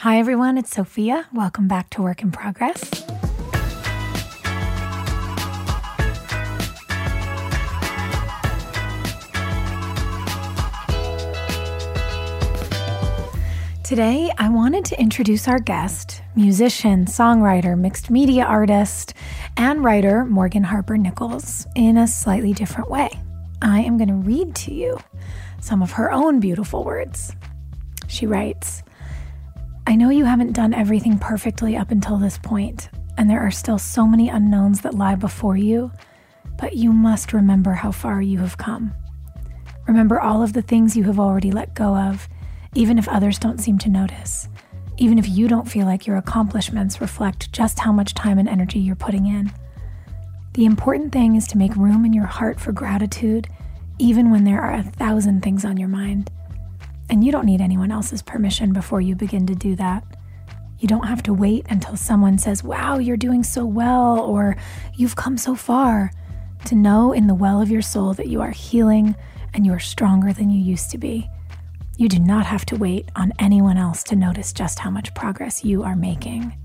Hi, everyone. It's Sophia. Welcome back to Work in Progress. Today, I wanted to introduce our guest, musician, songwriter, mixed media artist, and writer Morgan Harper Nichols in a slightly different way. I am going to read to you some of her own beautiful words. She writes, I know you haven't done everything perfectly up until this point, and there are still so many unknowns that lie before you, but you must remember how far you have come. Remember all of the things you have already let go of, even if others don't seem to notice, even if you don't feel like your accomplishments reflect just how much time and energy you're putting in. The important thing is to make room in your heart for gratitude, even when there are a thousand things on your mind. And you don't need anyone else's permission before you begin to do that. You don't have to wait until someone says, Wow, you're doing so well, or You've come so far, to know in the well of your soul that you are healing and you are stronger than you used to be. You do not have to wait on anyone else to notice just how much progress you are making.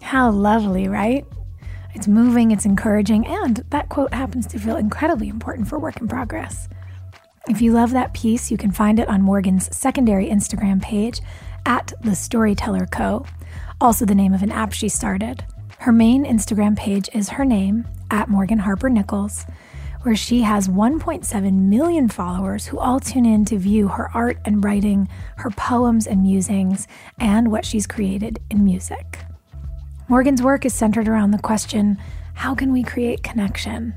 How lovely, right? It's moving, it's encouraging, and that quote happens to feel incredibly important for work in progress. If you love that piece, you can find it on Morgan's secondary Instagram page at The Storyteller Co., also the name of an app she started. Her main Instagram page is her name, at Morgan Harper Nichols, where she has 1.7 million followers who all tune in to view her art and writing, her poems and musings, and what she's created in music. Morgan's work is centered around the question how can we create connection?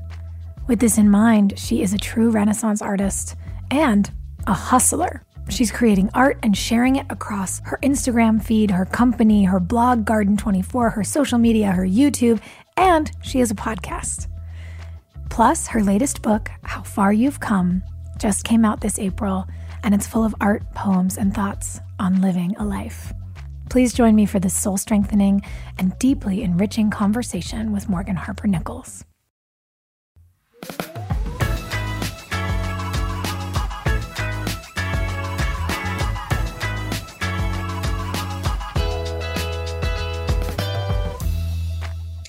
With this in mind, she is a true Renaissance artist and a hustler. She's creating art and sharing it across her Instagram feed, her company, her blog, Garden24, her social media, her YouTube, and she has a podcast. Plus, her latest book, How Far You've Come, just came out this April, and it's full of art, poems, and thoughts on living a life. Please join me for this soul strengthening and deeply enriching conversation with Morgan Harper Nichols.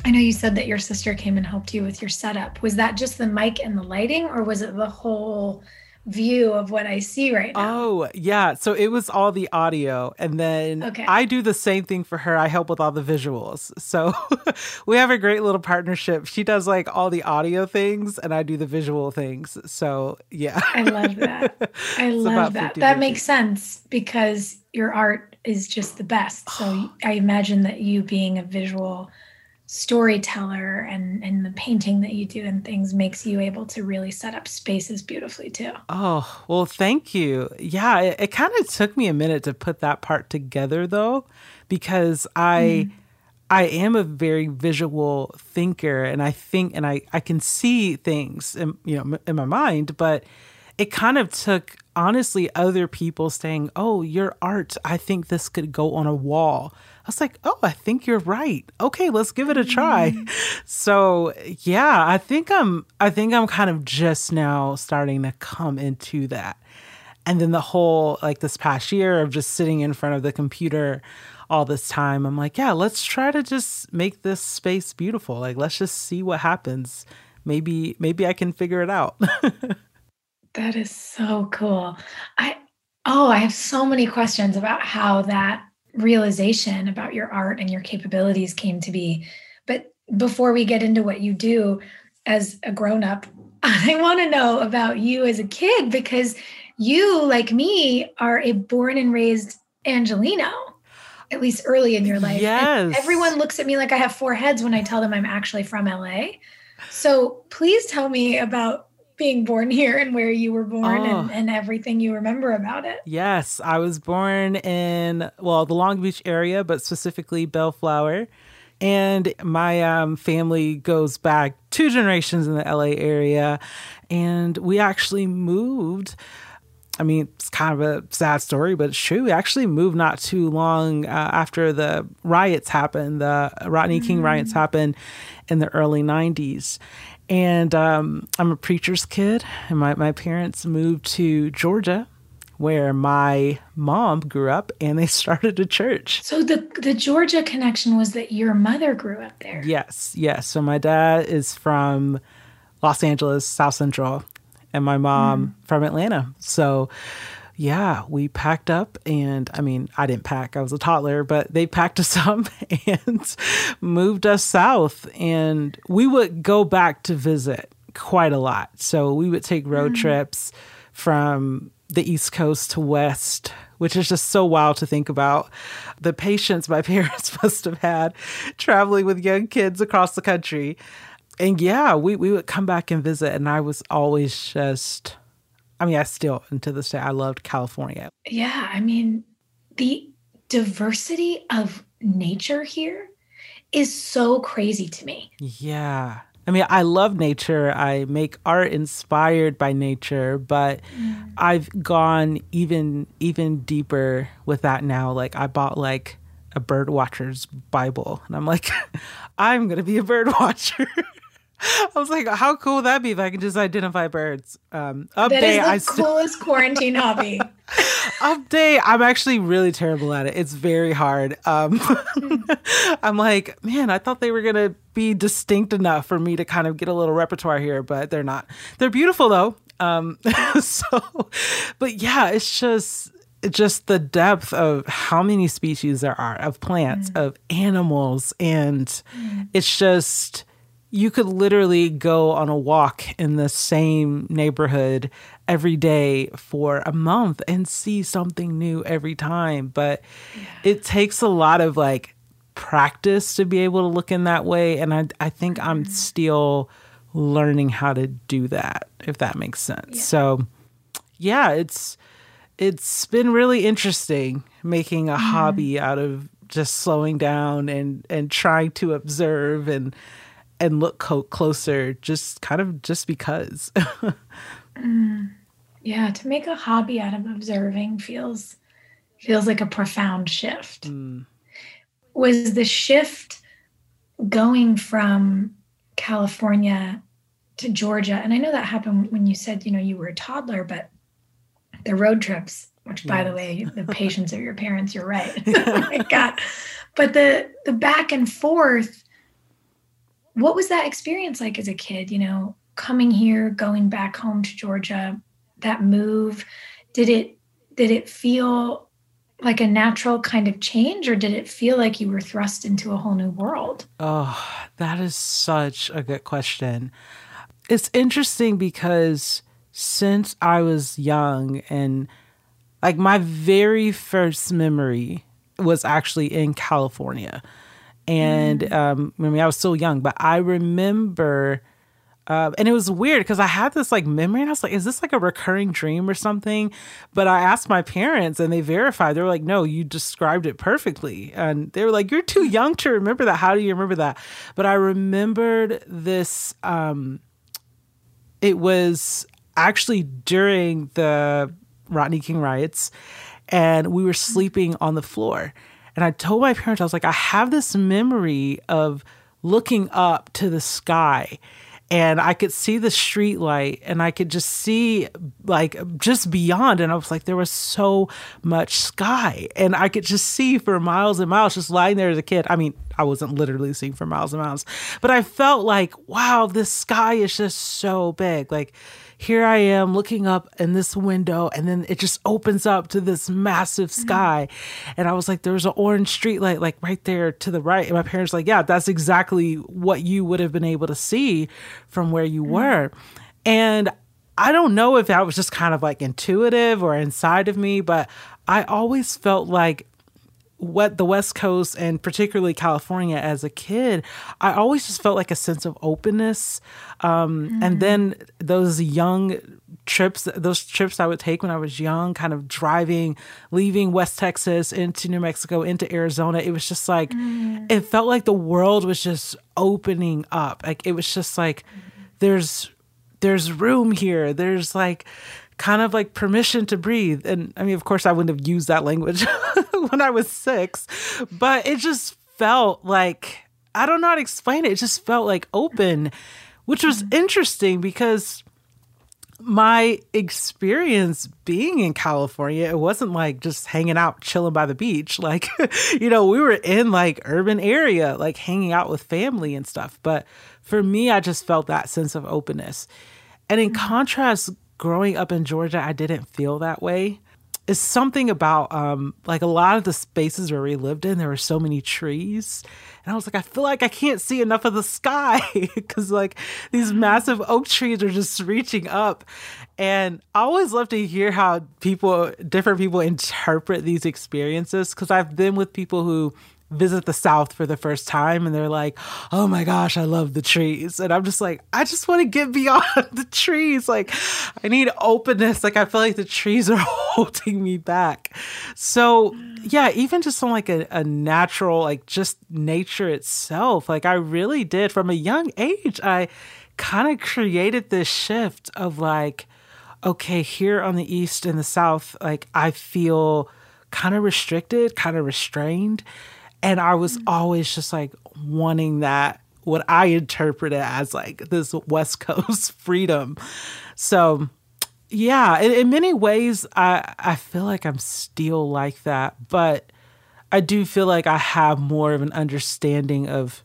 I know you said that your sister came and helped you with your setup. Was that just the mic and the lighting, or was it the whole view of what I see right now? Oh, yeah. So it was all the audio. And then Okay. I do the same thing for her. I help with all the visuals. So we have a great little partnership. She does like all the audio things, and I do the visual things. So yeah. I love that. I love that. 50-50. That makes sense because your art is just the best. So I imagine that you being a visual storyteller and and the painting that you do and things makes you able to really set up spaces beautifully too. Oh, well, thank you. Yeah, it, it kind of took me a minute to put that part together though, because I mm-hmm. I am a very visual thinker and I think and I I can see things in, you know in my mind, but it kind of took honestly other people saying, "Oh, your art, I think this could go on a wall was like, oh, I think you're right. Okay, let's give it a try. Mm-hmm. So yeah, I think I'm I think I'm kind of just now starting to come into that. And then the whole like this past year of just sitting in front of the computer all this time, I'm like, yeah, let's try to just make this space beautiful. Like let's just see what happens. Maybe maybe I can figure it out. that is so cool. I oh, I have so many questions about how that realization about your art and your capabilities came to be. But before we get into what you do as a grown up, I want to know about you as a kid because you, like me, are a born and raised Angelino, at least early in your life. Yes. And everyone looks at me like I have four heads when I tell them I'm actually from LA. So please tell me about being born here and where you were born oh. and, and everything you remember about it. Yes, I was born in, well, the Long Beach area, but specifically Bellflower. And my um, family goes back two generations in the LA area. And we actually moved. I mean, it's kind of a sad story, but it's true. We actually moved not too long uh, after the riots happened. The Rodney King mm. riots happened in the early 90s. And um, I'm a preacher's kid, and my, my parents moved to Georgia, where my mom grew up, and they started a church. So the the Georgia connection was that your mother grew up there. Yes, yes. So my dad is from Los Angeles, South Central, and my mom mm. from Atlanta. So yeah, we packed up and I mean, I didn't pack, I was a toddler, but they packed us up and moved us south. And we would go back to visit quite a lot. So we would take road mm. trips from the East Coast to West, which is just so wild to think about. The patience my parents must have had traveling with young kids across the country. And yeah, we, we would come back and visit, and I was always just I mean, I still, and to this day, I loved California. Yeah. I mean, the diversity of nature here is so crazy to me. Yeah. I mean, I love nature. I make art inspired by nature, but mm. I've gone even even deeper with that now. Like I bought like a bird watcher's Bible, and I'm like, I'm gonna be a bird watcher. I was like, how cool would that be if I could just identify birds? Um, update, that is the I st- coolest quarantine hobby. update, I'm actually really terrible at it. It's very hard. Um, I'm like, man, I thought they were gonna be distinct enough for me to kind of get a little repertoire here, but they're not. They're beautiful though. Um, so, but yeah, it's just just the depth of how many species there are of plants, mm. of animals, and mm. it's just you could literally go on a walk in the same neighborhood every day for a month and see something new every time. But yeah. it takes a lot of like practice to be able to look in that way. And I, I think I'm mm-hmm. still learning how to do that, if that makes sense. Yeah. So yeah, it's it's been really interesting making a mm. hobby out of just slowing down and and trying to observe and and look co- closer just kind of just because. mm. Yeah, to make a hobby out of observing feels feels like a profound shift. Mm. Was the shift going from California to Georgia? And I know that happened when you said, you know, you were a toddler, but the road trips, which by yes. the way, the patience of your parents, you're right. oh my God. But the the back and forth what was that experience like as a kid you know coming here going back home to georgia that move? Did it did it feel like a natural kind of change or did it feel like you were thrust into a whole new world? Oh that is such a good question. It's interesting because since i was young and like my very first memory was actually in california and mm. um, I mean, I was still young, but I remember, uh, and it was weird because I had this like memory, and I was like, "Is this like a recurring dream or something?" But I asked my parents, and they verified. They were like, "No, you described it perfectly," and they were like, "You're too young to remember that. How do you remember that?" But I remembered this. Um, it was actually during the Rodney King riots, and we were sleeping on the floor And I told my parents, I was like, I have this memory of looking up to the sky and I could see the street light and I could just see like just beyond. And I was like, there was so much sky and I could just see for miles and miles just lying there as a kid. I mean, I wasn't literally seeing for miles and miles, but I felt like, wow, this sky is just so big. Like, here I am looking up in this window, and then it just opens up to this massive mm-hmm. sky. Mm-hmm. And I was like, there's an orange street light like right there to the right. And my parents like, yeah, that's exactly what you would have been able to see from where you mm-hmm. were. And I don't know if that was just kind of like intuitive or inside of me, but I always felt like what the West Coast and particularly California as a kid, I always just felt like a sense of openness. Um, mm-hmm. And then those young trips, those trips I would take when I was young, kind of driving, leaving West Texas into New Mexico, into Arizona, it was just like, mm-hmm. it felt like the world was just opening up. Like it was just like, mm-hmm. there's, there's room here. There's like, kind of like permission to breathe. And I mean, of course, I wouldn't have used that language when I was six, but it just felt like I don't know how to explain it. It just felt like open, which was mm-hmm. interesting because my experience being in California, it wasn't like just hanging out, chilling by the beach. Like, you know, we were in like urban area, like hanging out with family and stuff. But for me, I just felt that sense of openness. And in mm-hmm. contrast, growing up in Georgia, I didn't feel that way. It's something about um, like a lot of the spaces where we lived in, there were so many trees. And I was like, I feel like I can't see enough of the sky because like these massive oak trees are just reaching up. And I always love to hear how people, different people interpret these experiences because I've been with people who visit the South for the first time and they're like, oh my gosh, I love the trees. And I'm just like, I just want to get beyond the trees. Like, I need openness. Like, I feel like the trees are holding me back. So, yeah, even just on like a, a natural, like just nature itself, like, I really did from a young age, I kind of created this shift of like, okay, here on the East and the South, like, I feel kind of restricted, kind of restrained and I was mm. always just like wanting that, what I interpreted as like this West Coast freedom. So, yeah, in, in many ways, I, I feel like I'm still like that, but I do feel like I have more of an understanding of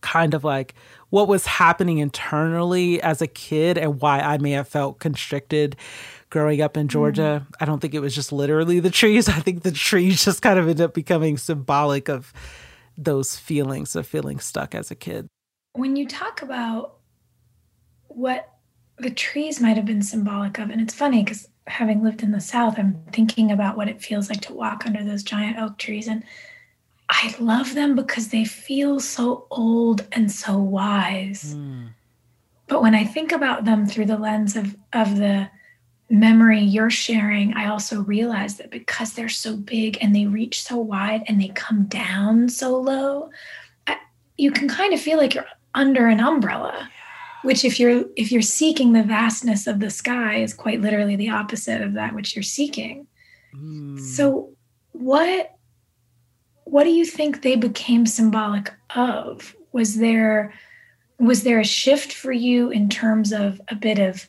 kind of like what was happening internally as a kid and why I may have felt constricted growing up in Georgia. Mm. I don't think it was just literally the trees. I think the trees just kind of ended up becoming symbolic of those feelings of feeling stuck as a kid. When you talk about what the trees might have been symbolic of, and it's funny because having lived in the South, I'm thinking about what it feels like to walk under those giant oak trees. And I love them because they feel so old and so wise. Mm. But when I think about them through the lens of, of the memory you're sharing, I also realize that because they're so big and they reach so wide and they come down so low, you can kind of feel like you're under an umbrella. Which, if you're if you're seeking the vastness of the sky, is quite literally the opposite of that which you're seeking. Mm. So, what what do you think they became symbolic of? Was there was there a shift for you in terms of a bit of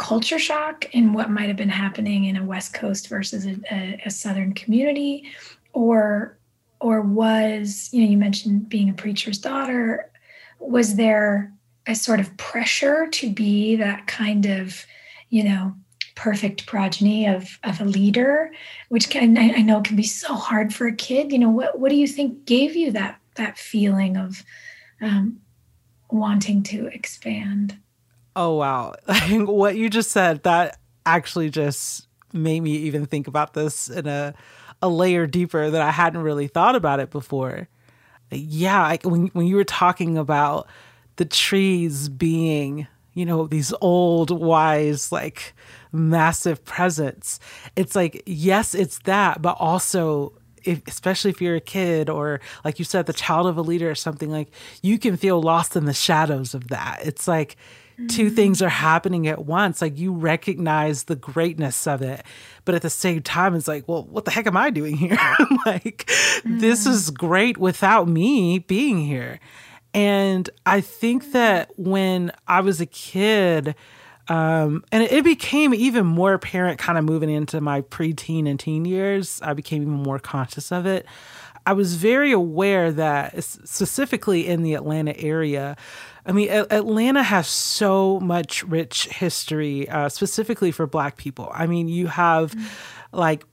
culture shock in what might have been happening in a west coast versus a, a, a, southern community? Or or was you know you mentioned being a preacher's daughter was there a sort of pressure to be that kind of you know perfect progeny of of a leader? Which can I, I know can be so hard for a kid you know what what do you think gave you that that feeling of um, wanting to expand Oh wow. what you just said that actually just made me even think about this in a a layer deeper that I hadn't really thought about it before. Yeah, like when when you were talking about the trees being, you know, these old wise like massive presence. It's like yes, it's that, but also if, especially if you're a kid or like you said the child of a leader or something like you can feel lost in the shadows of that. It's like two things are happening at once. Like you recognize the greatness of it, but at the same time, it's like, well, what the heck am I doing here? like, mm. this is great without me being here. And I think that when I was a kid, um, and it became even more apparent kind of moving into my preteen and teen years. I became even more conscious of it. I was very aware that specifically in the Atlanta area, I mean, Atlanta has so much rich history, uh, specifically for Black people. I mean, you have mm-hmm. like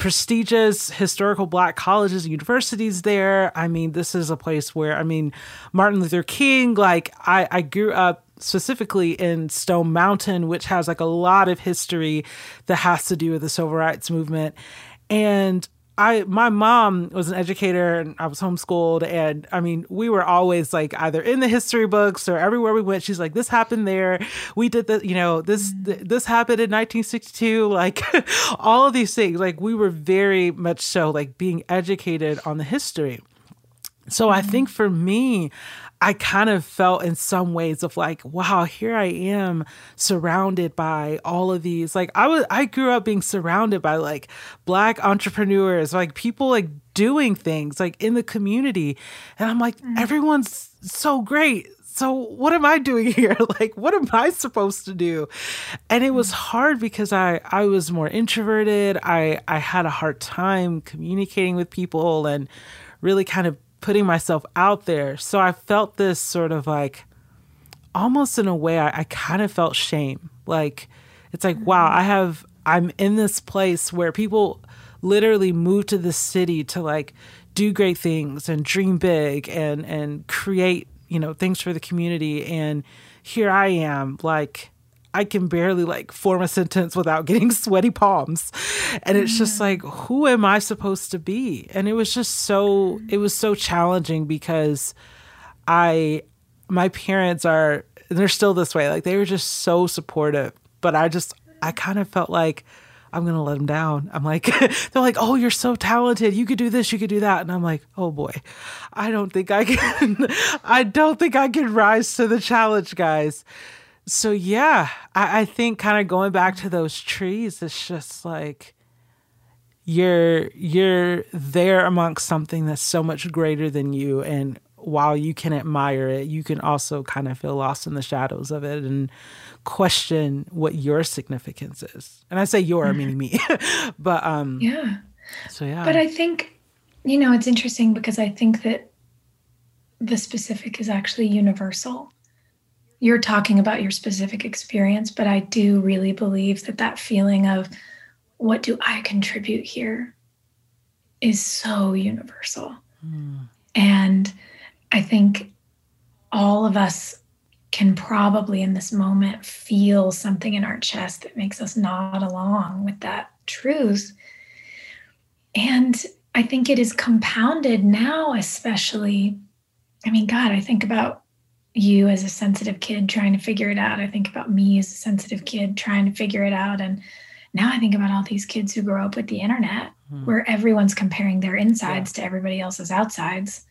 prestigious historical black colleges and universities there. I mean, this is a place where, I mean, Martin Luther King, like, I, I grew up specifically in Stone Mountain, which has like a lot of history that has to do with the civil rights movement. And I my mom was an educator and I was homeschooled and I mean we were always like either in the history books or everywhere we went. She's like this happened there. We did the you know this mm. this happened in 1962 like all of these things. Like we were very much so like being educated on the history. So I mm. think for me I kind of felt in some ways of like, wow, here I am surrounded by all of these. Like I was I grew up being surrounded by like black entrepreneurs, like people like doing things like in the community. And I'm like, mm. everyone's so great. So what am I doing here? Like what am I supposed to do? And it was hard because I I was more introverted. I I had a hard time communicating with people and really kind of putting myself out there. So I felt this sort of like almost in a way I, I kind of felt shame. Like it's like, wow, mm-hmm. I have I'm in this place where people literally move to the city to like do great things and dream big and and create, you know, things for the community and here I am like I can barely like form a sentence without getting sweaty palms. And it's just like, who am I supposed to be? And it was just so, it was so challenging because I, my parents are, they're still this way. Like they were just so supportive. But I just, I kind of felt like, I'm gonna let them down. I'm like, they're like, oh, you're so talented. You could do this, you could do that, and I'm like, oh boy, I don't think I can. I don't think I can rise to the challenge, guys so yeah, I, I think kind of going back to those trees, it's just like you're you're there amongst something that's so much greater than you and while you can admire it, you can also kind of feel lost in the shadows of it and question what your significance is. And I say your, I mean me. but um Yeah. So yeah. But I think you know, it's interesting because I think that the specific is actually universal you're talking about your specific experience, but I do really believe that that feeling of what do I contribute here is so universal. Mm. And I think all of us can probably in this moment feel something in our chest that makes us nod along with that truth. And I think it is compounded now, especially. I mean, God, I think about you as a sensitive kid trying to figure it out. I think about me as a sensitive kid trying to figure it out. And now I think about all these kids who grow up with the internet mm. where everyone's comparing their insides yeah. to everybody else's outsides.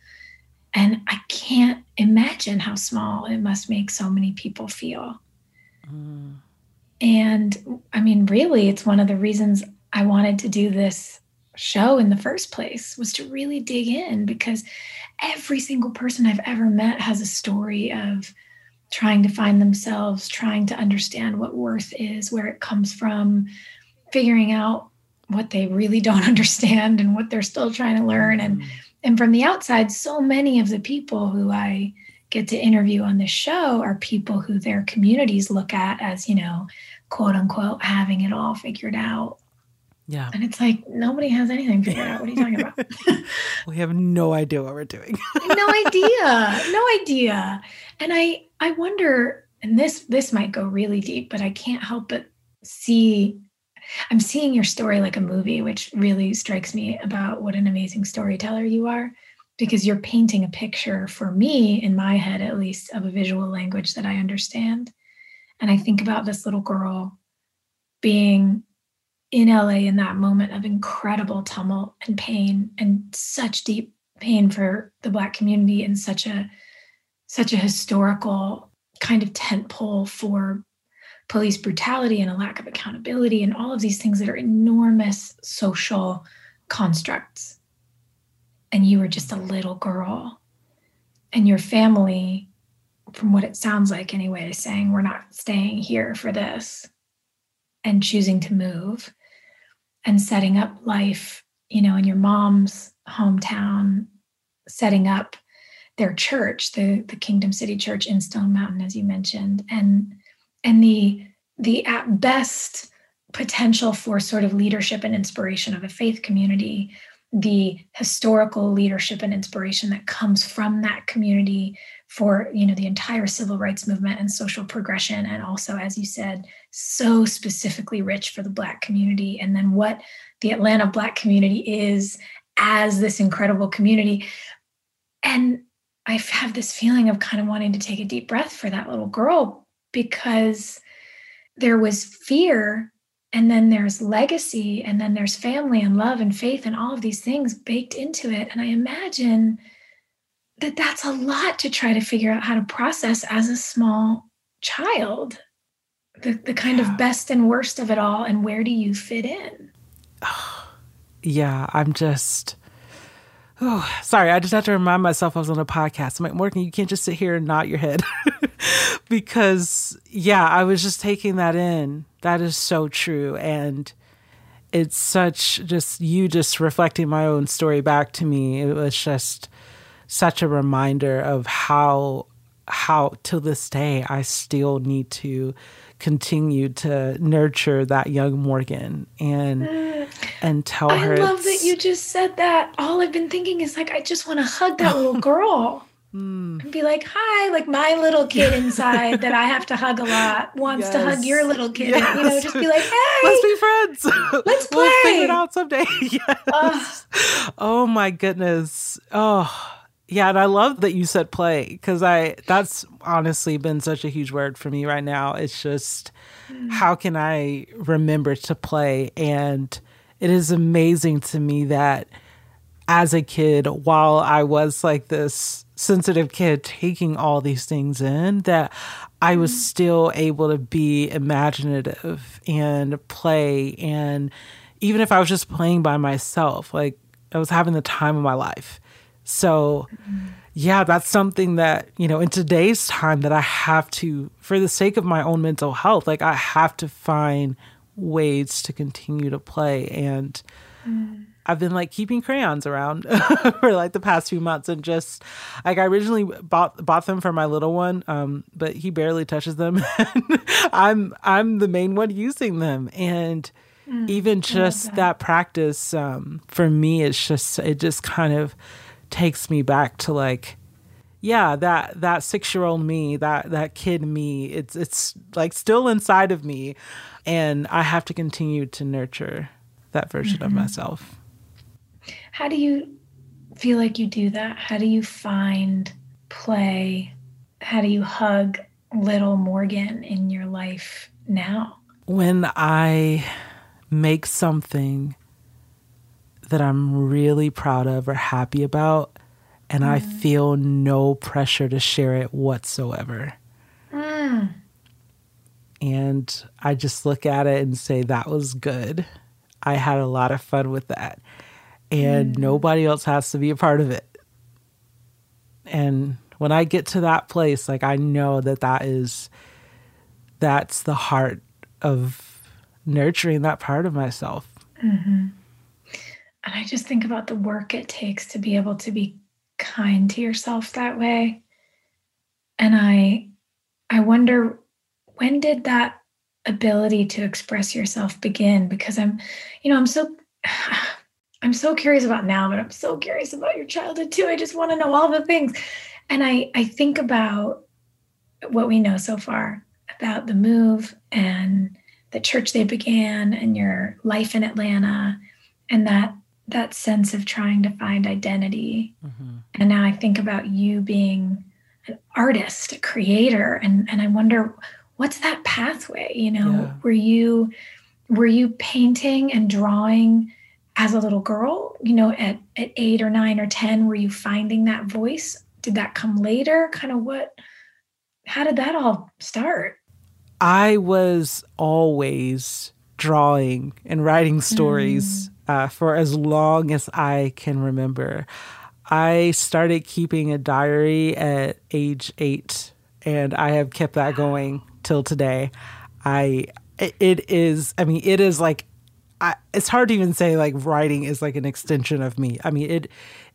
And I can't imagine how small it must make so many people feel. Mm. And I mean, really, it's one of the reasons I wanted to do this show in the first place was to really dig in because every single person I've ever met has a story of trying to find themselves, trying to understand what worth is, where it comes from, figuring out what they really don't understand and what they're still trying to learn and mm-hmm. and from the outside so many of the people who I get to interview on this show are people who their communities look at as, you know, quote unquote having it all figured out yeah. And it's like nobody has anything figured out. What are you talking about? we have no idea what we're doing. no idea. No idea. And I I wonder and this this might go really deep, but I can't help but see I'm seeing your story like a movie, which really strikes me about what an amazing storyteller you are because you're painting a picture for me in my head at least of a visual language that I understand. And I think about this little girl being in LA in that moment of incredible tumult and pain and such deep pain for the black community in such a such a historical kind of tent pole for police brutality and a lack of accountability and all of these things that are enormous social constructs. And you were just a little girl. And your family, from what it sounds like anyway, saying, We're not staying here for this, and choosing to move and setting up life, you know, in your mom's hometown, setting up their church, the, the Kingdom City Church in Stone Mountain, as you mentioned, and and the the at best potential for sort of leadership and inspiration of a faith community the historical leadership and inspiration that comes from that community for you know the entire civil rights movement and social progression and also as you said so specifically rich for the black community and then what the atlanta black community is as this incredible community. And i have this feeling of kind of wanting to take a deep breath for that little girl because there was fear and then there's legacy and then there's family and love and faith and all of these things baked into it. And i imagine that that's a lot to try to figure out how to process as a small child the, the kind yeah. of best and worst of it all and where do you fit in yeah i'm just Oh, sorry. I just have to remind myself I was on a podcast. I'm like, Morgan, you can't just sit here and nod your head. because, yeah, I was just taking that in. That is so true. And it's such just you just reflecting my own story back to me. It was just such a reminder of how, how to this day, I still need to continue to nurture that young Morgan and and tell I her. I love that you just said that. All I've been thinking is like I just want to hug that little girl. Mm. And be like, hi, like my little kid inside that I have to hug a lot wants yes. to hug your little kid. Yes. You know, just be like, hey, let's be friends. Let's play. We'll figure it out someday. yes. Oh my goodness. Oh yeah, and I love that you said play because I that's honestly been such a huge word for me right now. It's just how can I remember to play and it is amazing to me that as a kid while I was like this sensitive kid taking all these things in that I was mm. still able to be imaginative and play and even if I was just playing by myself like I was having the time of my life so, yeah, that's something that, you know, in today's time that I have to, for the sake of my own mental health, like I have to find ways to continue to play. And mm. I've been like keeping crayons around for like the past few months and just like I originally bought bought them for my little one, um, but he barely touches them. I'm I'm the main one using them. And mm, even just that. that. practice um, for me, it's just it just kind of takes me back to like yeah that that six year old me that that kid me. It's it's like still inside of me and i have to continue to nurture that version mm-hmm. of myself. How do you feel like you do that? How do you find play? How do you hug little morgan in your life now? When i make something that I'm really proud of or happy about, and mm. I feel no pressure to share it whatsoever. Mm. And I just look at it and say, that was good. I had a lot of fun with that. And mm. nobody else has to be a part of it. And when I get to that place, like I know that that is, that's the heart of nurturing that part of myself. Mm-hmm. And I just think about the work it takes to be able to be kind to yourself that way. And I I wonder when did that ability to express yourself begin because I'm you know, I'm so I'm so curious about now, but I'm so curious about your childhood too. I just want to know all the things. And I I think about what we know so far about the move and the church they began and your life in Atlanta and that that sense of trying to find identity. Mm-hmm. And now I think about you being an artist, a creator, and and I wonder what's that pathway, you know? Yeah. Were you were you painting and drawing as a little girl, you know, at at 8 or 9 or 10 were you finding that voice? Did that come later? Kind of what how did that all start? I was always drawing and writing stories mm. Uh, for as long as I can remember. I started keeping a diary at age eight, and I have kept that going till today. I it is I mean it is like I, it's hard to even say like writing is like an extension of me. I mean it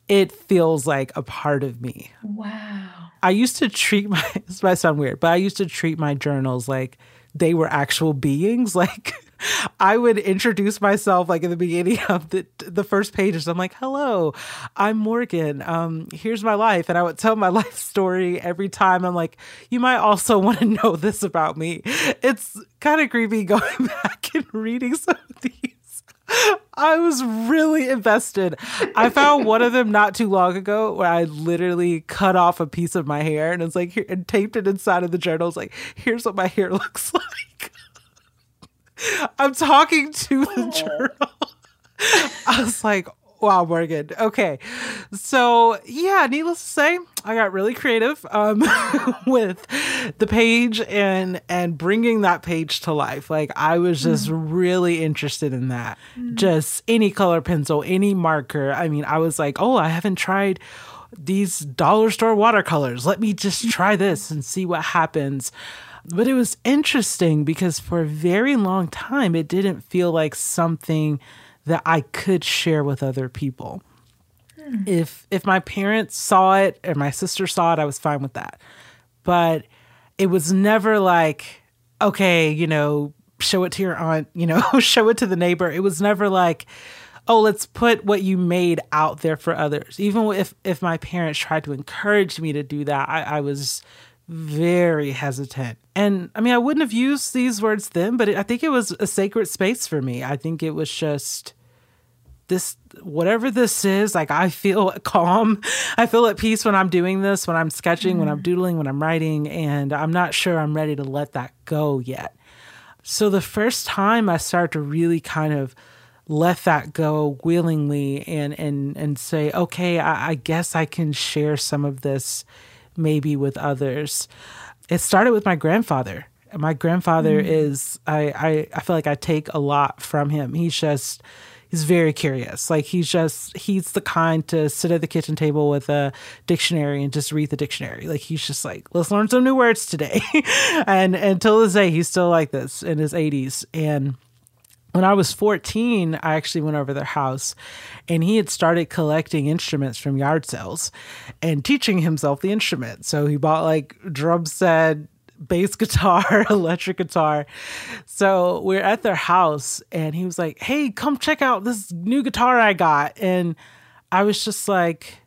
it feels like a part of me. Wow. I used to treat my this might sound weird, but I used to treat my journals like they were actual beings. Like I would introduce myself like in the beginning of the the first pages. I'm like, "Hello, I'm Morgan. Um, here's my life," and I would tell my life story every time. I'm like, "You might also want to know this about me." It's kind of creepy going back and reading some of these. I was really invested. I found one of them not too long ago where I literally cut off a piece of my hair and it's like and taped it inside of the journal. It's like, here's what my hair looks like. I'm talking to the journal. I was like, wow, Morgan. Okay. So, yeah, needless to say, I got really creative um, with the page and and bringing that page to life. Like I was just mm. really interested in that. Mm. Just any color pencil, any marker. I mean, I was like, "Oh, I haven't tried these dollar store watercolors. Let me just try this and see what happens." But it was interesting because for a very long time, it didn't feel like something that I could share with other people. Hmm. If if my parents saw it or my sister saw it, I was fine with that. But it was never like, okay, you know, show it to your aunt, you know, show it to the neighbor. It was never like, oh, let's put what you made out there for others. Even if if my parents tried to encourage me to do that, I, I was very hesitant. And I mean, I wouldn't have used these words then, but it, I think it was a sacred space for me. I think it was just this, whatever this is, like I feel calm. I feel at peace when I'm doing this, when I'm sketching, mm. when I'm mm. doodling, when I'm writing, and I'm not sure I'm ready to let that go yet. So the first time I start to really kind of let that go willingly and and and say, okay, I, I guess I can share some of this maybe with others. It started with my grandfather. My grandfather mm. is I, I I feel like I take a lot from him. He's just he's very curious. Like he's just he's the kind to sit at the kitchen table with a dictionary and just read the dictionary. Like he's just like, let's learn some new words today. and until this day, he's still like this in his 80s. And when I was 14, I actually went over their house and he had started collecting instruments from yard sales and teaching himself the instrument. So he bought like drum set, bass guitar, electric guitar. So we're at their house and he was like, Hey, come check out this new guitar I got. And I was just like,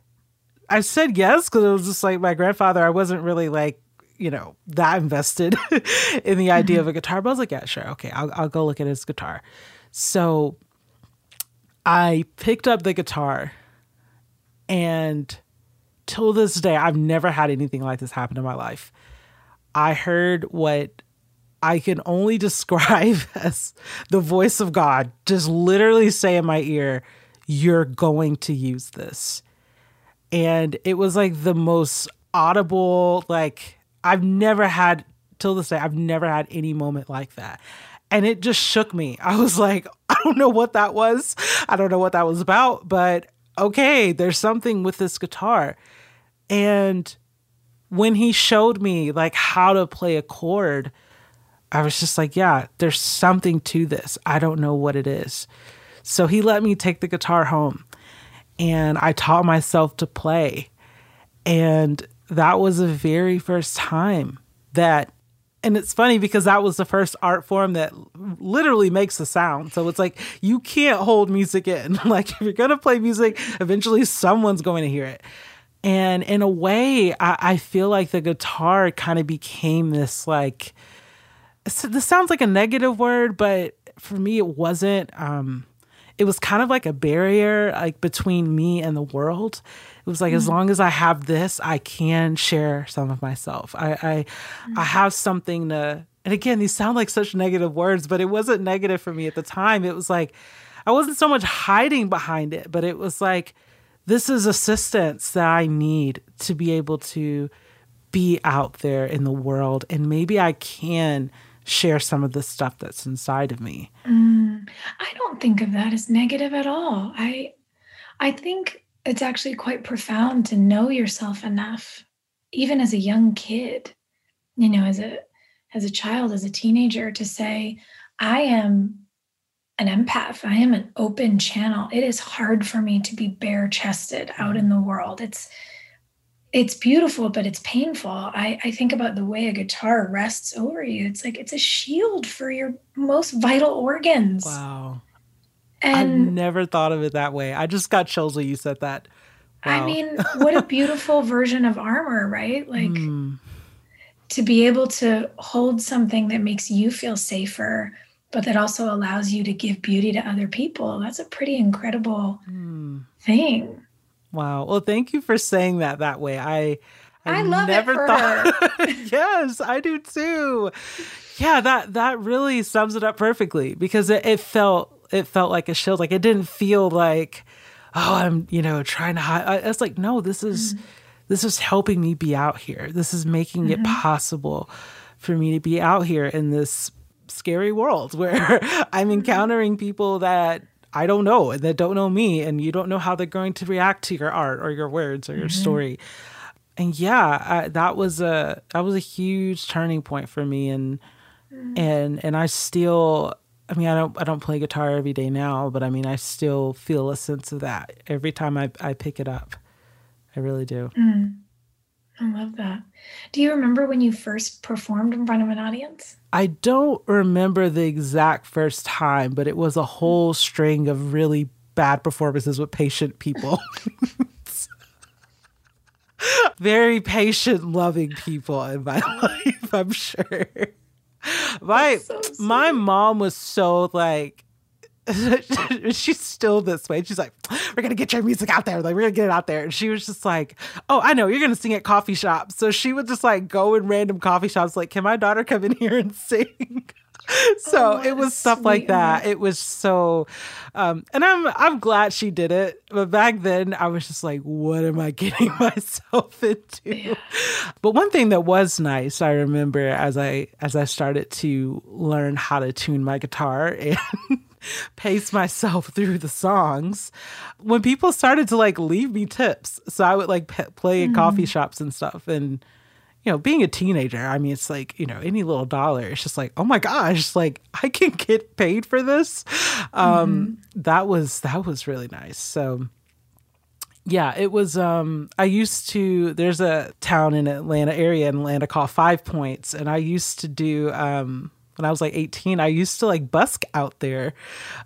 I said yes because it was just like my grandfather. I wasn't really like you know, that invested in the idea mm-hmm. of a guitar. But I was like, yeah, sure. Okay, I'll, I'll go look at his guitar. So I picked up the guitar and till this day, I've never had anything like this happen in my life. I heard what I can only describe as the voice of God just literally say in my ear, You're going to use this. And it was like the most audible, like, I've never had till this day, I've never had any moment like that. And it just shook me. I was like, I don't know what that was. I don't know what that was about, but okay, there's something with this guitar. And when he showed me like how to play a chord, I was just like, yeah, there's something to this. I don't know what it is. So he let me take the guitar home and I taught myself to play. And that was the very first time that and it's funny because that was the first art form that literally makes a sound. So it's like you can't hold music in. like if you're gonna play music, eventually someone's going to hear it. And in a way, I, I feel like the guitar kind of became this like this sounds like a negative word, but for me it wasn't. Um, it was kind of like a barrier like between me and the world it was like mm-hmm. as long as i have this i can share some of myself i i, mm-hmm. I have something to and again these sound like such negative words but it wasn't negative for me at the time it was like i wasn't so much hiding behind it but it was like this is assistance that i need to be able to be out there in the world and maybe I can share some of the stuff that's inside of me. Mm, I don't think of that as negative at all. I I think it's actually quite profound to know yourself enough even as a young kid, you know, as a as a child, as a teenager to say I am an empath. I am an open channel. It is hard for me to be bare chested out in mm-hmm. the world. It's it's beautiful, but it's painful. I, I think about the way a guitar rests over you. It's like it's a shield for your most vital organs. Wow. And I've never thought of it that way. I just got chills when you said that. Wow. I mean, what a beautiful version of armor, right? Like mm. to be able to hold something that makes you feel safer, but that also allows you to give beauty to other people. That's a pretty incredible mm. thing. Wow. Well, thank you for saying that that way. I I, I love never thought Yes, I do too. Yeah, that that really sums it up perfectly because it, it felt it felt like a shield. Like it didn't feel like, oh, I'm, you know, trying to hide. I, it's like, no, this is mm-hmm. this is helping me be out here. This is making mm-hmm. it possible for me to be out here in this scary world where I'm mm-hmm. encountering people that I don't know and that don't know me, and you don't know how they're going to react to your art or your words or your mm-hmm. story. And yeah, I, that was a that was a huge turning point for me, and mm-hmm. and and I still, I mean, I don't I don't play guitar every day now, but I mean, I still feel a sense of that every time I I pick it up. I really do. Mm. I love that. Do you remember when you first performed in front of an audience? I don't remember the exact first time, but it was a whole string of really bad performances with patient people. Very patient, loving people in my life, I'm sure. My so my mom was so like she's still this way. She's like, we're gonna get your music out there. Like, we're gonna get it out there. And she was just like, oh, I know you're gonna sing at coffee shops. So she would just like go in random coffee shops. Like, can my daughter come in here and sing? so oh, it was stuff like that. It was so, um, and I'm I'm glad she did it. But back then, I was just like, what am I getting myself into? Yeah. But one thing that was nice, I remember as I as I started to learn how to tune my guitar and pace myself through the songs when people started to like leave me tips. So I would like p- play in mm. coffee shops and stuff. And, you know, being a teenager, I mean, it's like, you know, any little dollar, it's just like, oh my gosh, like I can get paid for this. Um, mm-hmm. that was, that was really nice. So, yeah, it was um I used to there's a town in Atlanta area in Atlanta called Five Points and I used to do um when I was like 18, I used to like busk out there.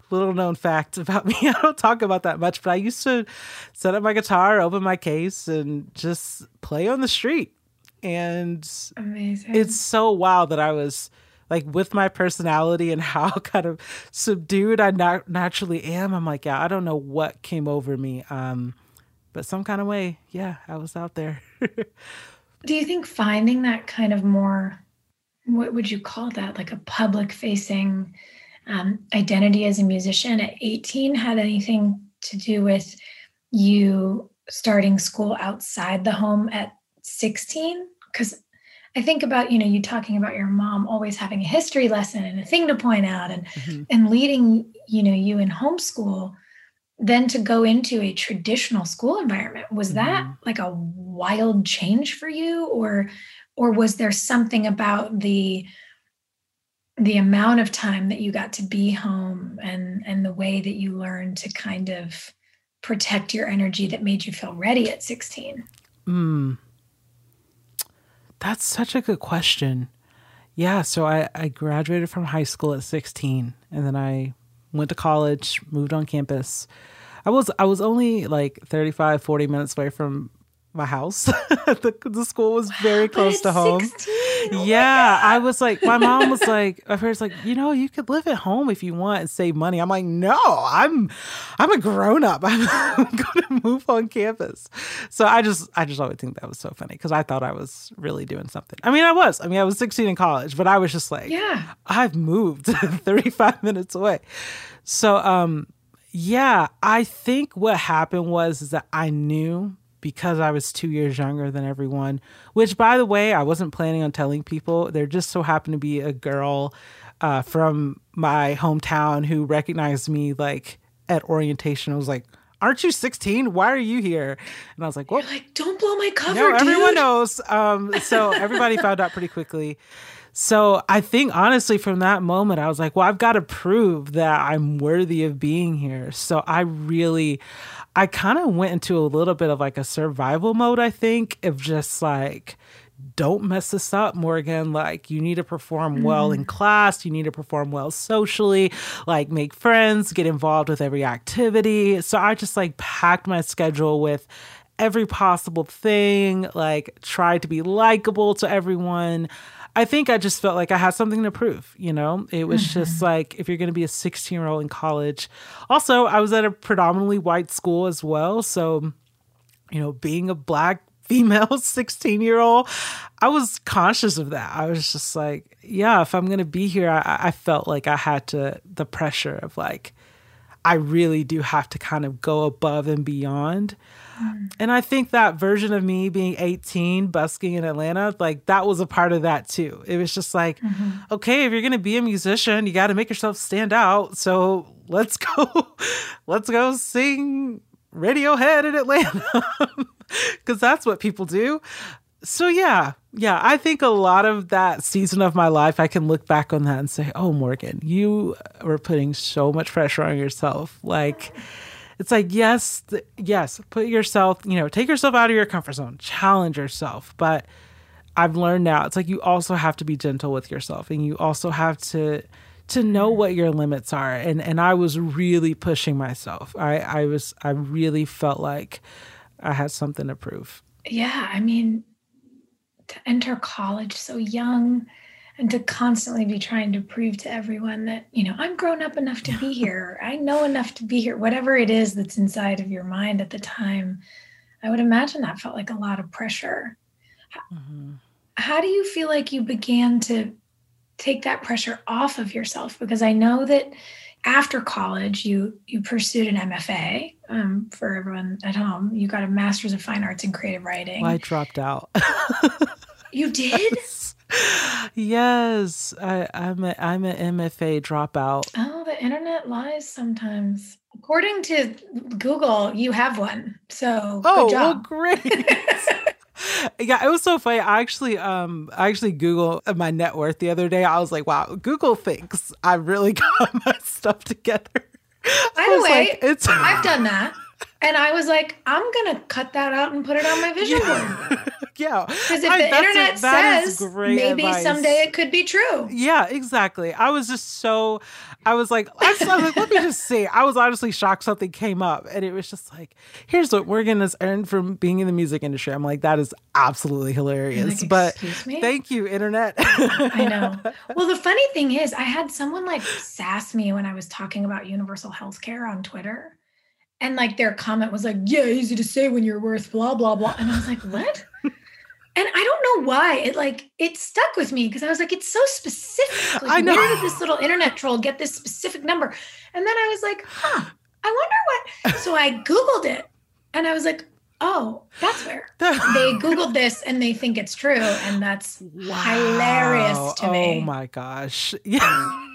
Little known fact about me, I don't talk about that much, but I used to set up my guitar, open my case, and just play on the street. And amazing. It's so wild that I was like with my personality and how kind of subdued I nat- naturally am. I'm like, yeah, I don't know what came over me. Um, but some kind of way, yeah, I was out there. Do you think finding that kind of more what would you call that like a public facing um, identity as a musician at 18 had anything to do with you starting school outside the home at 16 because i think about you know you talking about your mom always having a history lesson and a thing to point out and mm-hmm. and leading you know you in homeschool then to go into a traditional school environment was mm-hmm. that like a wild change for you or or was there something about the the amount of time that you got to be home and and the way that you learned to kind of protect your energy that made you feel ready at 16 mm. That's such a good question. Yeah so I, I graduated from high school at 16 and then i went to college moved on campus. I was i was only like 35 40 minutes away from my house. the, the school was very close to home. 16? Oh yeah, I was like, my mom was like, my parents like, you know, you could live at home if you want and save money. I'm like, no, I'm, I'm a grown up. I'm, I'm going to move on campus. So I just, I just always think that was so funny because I thought I was really doing something. I mean, I was. I mean, I was 16 in college, but I was just like, yeah, I've moved 35 minutes away. So, um, yeah, I think what happened was is that I knew because I was two years younger than everyone, which by the way, I wasn't planning on telling people. There just so happened to be a girl uh, from my hometown who recognized me like at orientation. I was like, aren't you 16? Why are you here? And I was like, well, like, don't blow my cover. No, dude. everyone knows. Um, so everybody found out pretty quickly. So I think honestly, from that moment, I was like, well, I've got to prove that I'm worthy of being here. So I really, I kind of went into a little bit of like a survival mode, I think, of just like, don't mess this up, Morgan. Like, you need to perform well in mm-hmm. class. You need to perform well socially, like, make friends, get involved with every activity. So I just like packed my schedule with every possible thing, like, tried to be likable to everyone. I think I just felt like I had something to prove, you know? It was mm-hmm. just like if you're going to be a 16 year old in college. Also, I was at a predominantly white school as well. So, you know, being a black female 16 year old, I was conscious of that. I was just like, yeah, if I'm going to be here, I, I felt like I had to, the pressure of like, I really do have to kind of go above and beyond. And I think that version of me being 18, busking in Atlanta, like that was a part of that too. It was just like, mm-hmm. okay, if you're going to be a musician, you got to make yourself stand out. So let's go, let's go sing Radiohead in Atlanta because that's what people do. So yeah, yeah, I think a lot of that season of my life, I can look back on that and say, "Oh, Morgan, you were putting so much pressure on yourself." Like, it's like yes, th- yes, put yourself, you know, take yourself out of your comfort zone, challenge yourself. But I've learned now, it's like you also have to be gentle with yourself, and you also have to to know what your limits are. And and I was really pushing myself. I I was I really felt like I had something to prove. Yeah, I mean, to enter college so young and to constantly be trying to prove to everyone that, you know, I'm grown up enough to be here. I know enough to be here, whatever it is that's inside of your mind at the time. I would imagine that felt like a lot of pressure. Mm-hmm. How do you feel like you began to take that pressure off of yourself? Because I know that after college, you you pursued an MFA. Um, for everyone at home, you got a Master's of Fine Arts in Creative Writing. Well, I dropped out. You did? Yes, I, I'm a I'm an MFA dropout. Oh, the internet lies sometimes. According to Google, you have one. So Oh, well, great. yeah, it was so funny. I actually um I actually Googled my net worth the other day. I was like, wow, Google thinks I really got my stuff together. By the way, like, it's I've done that. And I was like, I'm gonna cut that out and put it on my vision board. yeah. Because if I- the that's a- internet says maybe advice. someday it could be true. Yeah, exactly. I was just so, I was like, I was, I was like, let me just see. I was honestly shocked something came up, and it was just like, here's what Morgan has earned from being in the music industry. I'm like, that is absolutely hilarious. like, but me?" thank you, internet. I know. Well, the funny thing is, I had someone like sass me when I was talking about universal health care on Twitter. And like their comment was like, yeah, easy to say when you're worth blah, blah, blah. And I was like, what? and I don't know why. It like it stuck with me because I was like, it's so specific. Like, I know. where did this little internet troll get this specific number? And then I was like, huh, I wonder what. So I Googled it and I was like, oh, that's where. They Googled this and they think it's true. And that's hilarious to oh, me. Oh my gosh. Yeah.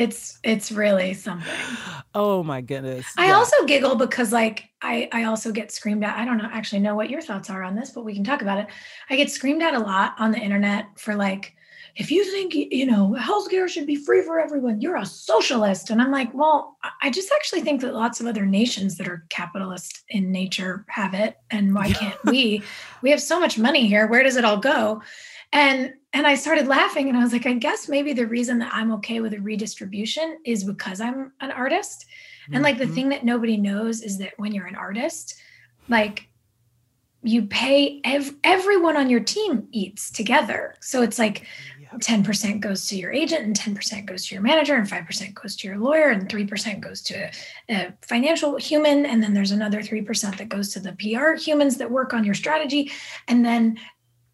It's it's really something. oh my goodness. I Yeah. also giggle because like I I also get screamed at. I don't know actually know what your thoughts are on this, but we can talk about it. I get screamed at a lot on the internet for like if you think you know healthcare should be free for everyone, you're a socialist. And I'm like, well, I- I just actually think that lots of other nations that are capitalist in nature have it, and why can't we? We have so much money here. Where does it all go? And and I started laughing and I was like, I guess maybe the reason that I'm okay with a redistribution is because I'm an artist. And like the Mhm. thing that nobody knows is that when you're an artist, like you pay ev- everyone on your team eats together. So it's like Yep. 10% goes to your agent and 10% goes to your manager and 5% goes to your lawyer and 3% goes to a, a financial human and then there's another 3% that goes to the PR humans that work on your strategy and then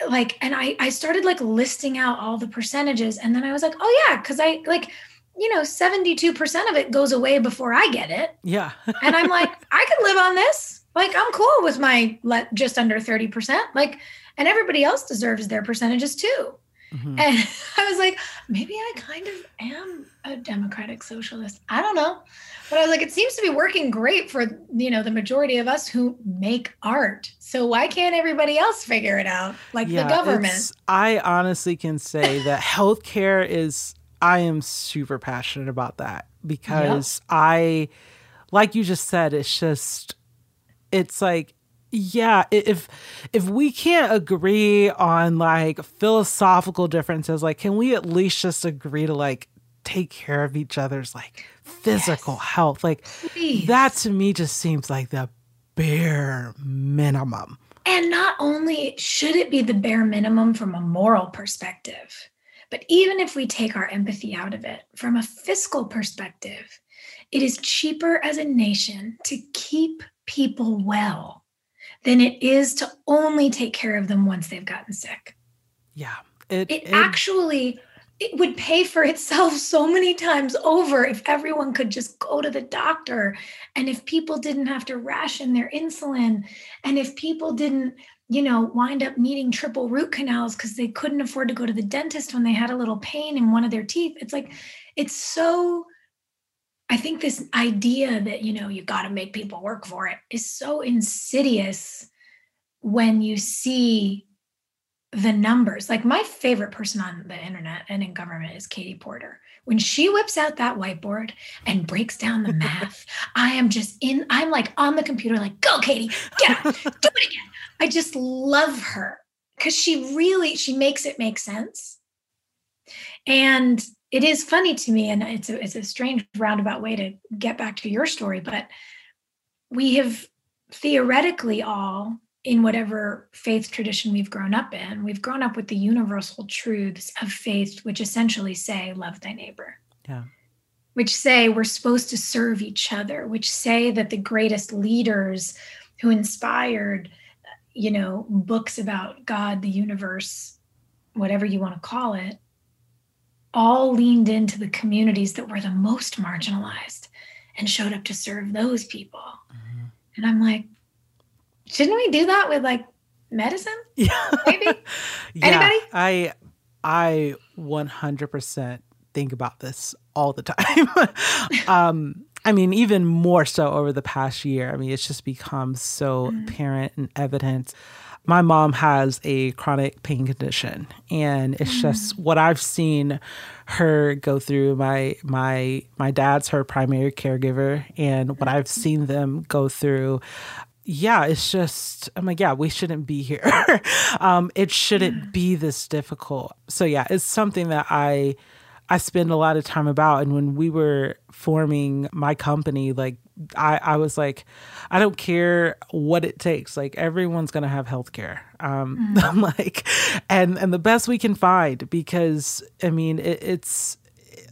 like and I I started like listing out all the percentages and then I was like, "Oh yeah, cuz I like you know, 72% of it goes away before I get it." Yeah. And I'm like, "I could live on this. Like I'm cool with my let just under 30%. Like, and everybody else deserves their percentages too. Mm-hmm. And I was like, maybe I kind of am a democratic socialist. I don't know. But I was like, it seems to be working great for you know the majority of us who make art. So why can't everybody else figure it out? Like yeah, the government. I honestly can say that healthcare is I am super passionate about that because yep. I like you just said, it's just it's like yeah if if we can't agree on like philosophical differences like can we at least just agree to like take care of each other's like physical yes. health like Please. that to me just seems like the bare minimum and not only should it be the bare minimum from a moral perspective but even if we take our empathy out of it from a fiscal perspective it is cheaper as a nation to keep people well than it is to only take care of them once they've gotten sick. Yeah. It, it, it actually it would pay for itself so many times over if everyone could just go to the doctor and if people didn't have to ration their insulin and if people didn't you know wind up needing triple root canals because they couldn't afford to go to the dentist when they had a little pain in one of their teeth it's like it's so I think this idea that, you know, you got to make people work for it is so insidious when you see the numbers. Like my favorite person on the internet and in government is Katie Porter. When she whips out that whiteboard and breaks down the math, I am just in, I'm like on the computer, like, go, Katie, get up, do it again. I just love her because she really, she makes it make sense. And it is funny to me, and it's a, it's a strange roundabout way to get back to your story, but we have theoretically all in whatever faith tradition we've grown up in, we've grown up with the universal truths of faith, which essentially say, love thy neighbor. Yeah. Which say we're supposed to serve each other, which say that the greatest leaders who inspired, you know, books about God, the universe, whatever you want to call it, all leaned into the communities that were the most marginalized and showed up to serve those people. Mm-hmm. And I'm like, shouldn't we do that with like medicine? Yeah. Maybe. yeah, Anybody? I I 100% think about this all the time. um I mean, even more so over the past year. I mean, it's just become so mm-hmm. apparent and evident my mom has a chronic pain condition and it's mm. just what i've seen her go through. My my my dad's her primary caregiver and what i've seen them go through yeah it's just i'm like yeah we shouldn't be here. Um it shouldn't be this difficult. So yeah it's something that i I spend a lot of time about. And when we were forming my company, like I, I was like, I don't care what it takes. Like everyone's gonna have health care. Um, mm-hmm. I'm like, and and the best we can find because I mean it, it's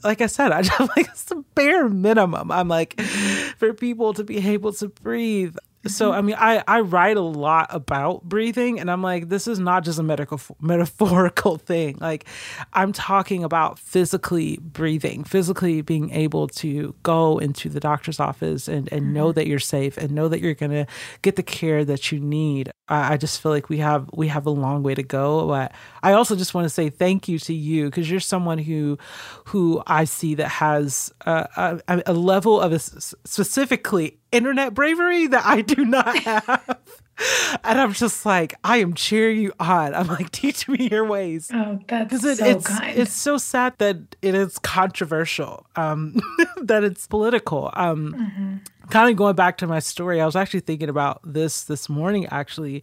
like I said, I just like it's the bare minimum. I'm like mm-hmm. for people to be able to breathe so I mean, I I write a lot about breathing, and I'm like, this is not just a medical metaphorical thing. Like, I'm talking about physically breathing, physically being able to go into the doctor's office and and know mm-hmm. that you're safe and know that you're gonna get the care that you need. I, just feel like we have we have a long way to go, but I also just want to say thank you to you because you're someone who who I see that has a, a, a level of a, specifically internet bravery that I do not have. and I'm just like, I am cheering you on. I'm like, teach me your ways. Oh, that's it, so it's, kind. It's so sad that it is controversial, um, that it's political. Um, mm-hmm. Kind of going back to my story, I was actually thinking about this this morning, actually.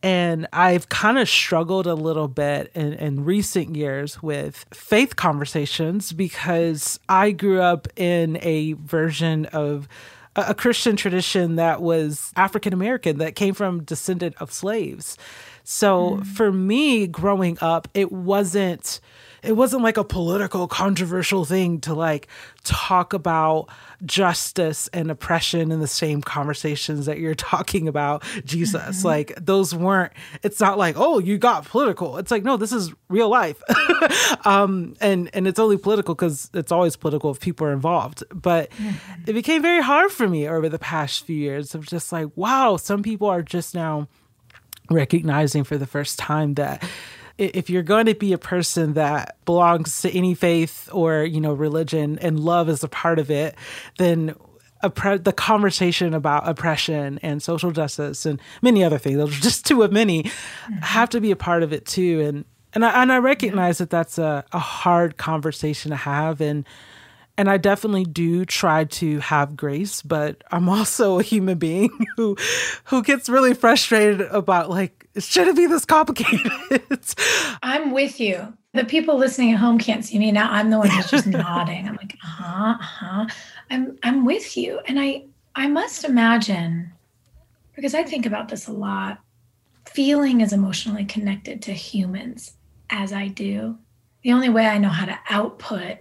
And I've kind of struggled a little bit in, in recent years with faith conversations because I grew up in a version of a Christian tradition that was African American that came from descendant of slaves. So mm. for me growing up, it wasn't it wasn't like a political controversial thing to like talk about justice and oppression in the same conversations that you're talking about Jesus. Mm-hmm. Like those weren't it's not like, "Oh, you got political." It's like, "No, this is real life." um and and it's only political cuz it's always political if people are involved. But mm-hmm. it became very hard for me over the past few years of just like, "Wow, some people are just now recognizing for the first time that if you're going to be a person that belongs to any faith or you know religion and love is a part of it then oppre- the conversation about oppression and social justice and many other things those are just two of many mm-hmm. have to be a part of it too. And and I, and I recognize that that's a, a hard conversation to have. And and I definitely do try to have grace, but I'm also a human being who who gets really frustrated about like it be this complicated? I'm with you. The people listening at home can't see me now. I'm the one who's just nodding. I'm like, uh-huh, uh-huh. I'm I'm with you. And I I must imagine because I think about this a lot, feeling is emotionally connected to humans as I do. The only way I know how to output